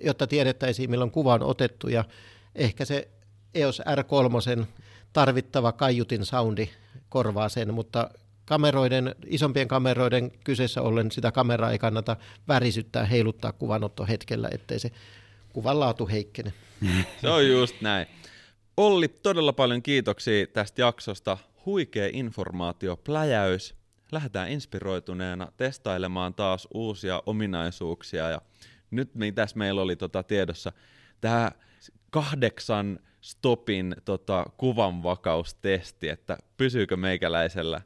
jotta tiedettäisiin, milloin kuva on otettu, ja ehkä se EOS R3 tarvittava kaiutin soundi korvaa sen, mutta kameroiden, isompien kameroiden kyseessä ollen sitä kameraa ei kannata värisyttää, heiluttaa kuvanotto hetkellä, ettei se kuvan laatu heikkene. *laughs* Se on just näin. Olli, todella paljon kiitoksia tästä jaksosta. Huikea informaatio, pläjäys. Lähdetään inspiroituneena testailemaan taas uusia ominaisuuksia. Ja nyt mitäs meillä oli tota tiedossa, tämä kahdeksan stopin tota, kuvanvakaustesti, että pysyykö meikäläisellä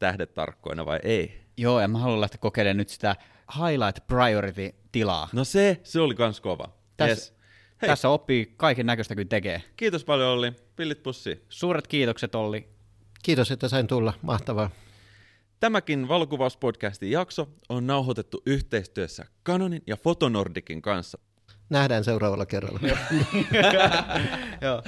tähdet tarkkoina vai ei. Joo, ja mä haluan lähteä kokeilemaan nyt sitä highlight priority-tilaa. No se, se oli kans kova. Tässä, yes. Hei. Tässä oppii kaiken näköistä kuin tekee. Kiitos paljon Olli. Pillit pussi. Suuret kiitokset Olli. Kiitos, että sain tulla. Mahtavaa. Tämäkin valokuvauspodcastin jakso on nauhoitettu yhteistyössä Canonin ja Fotonordikin kanssa. Nähdään seuraavalla kerralla. *laughs* Joo.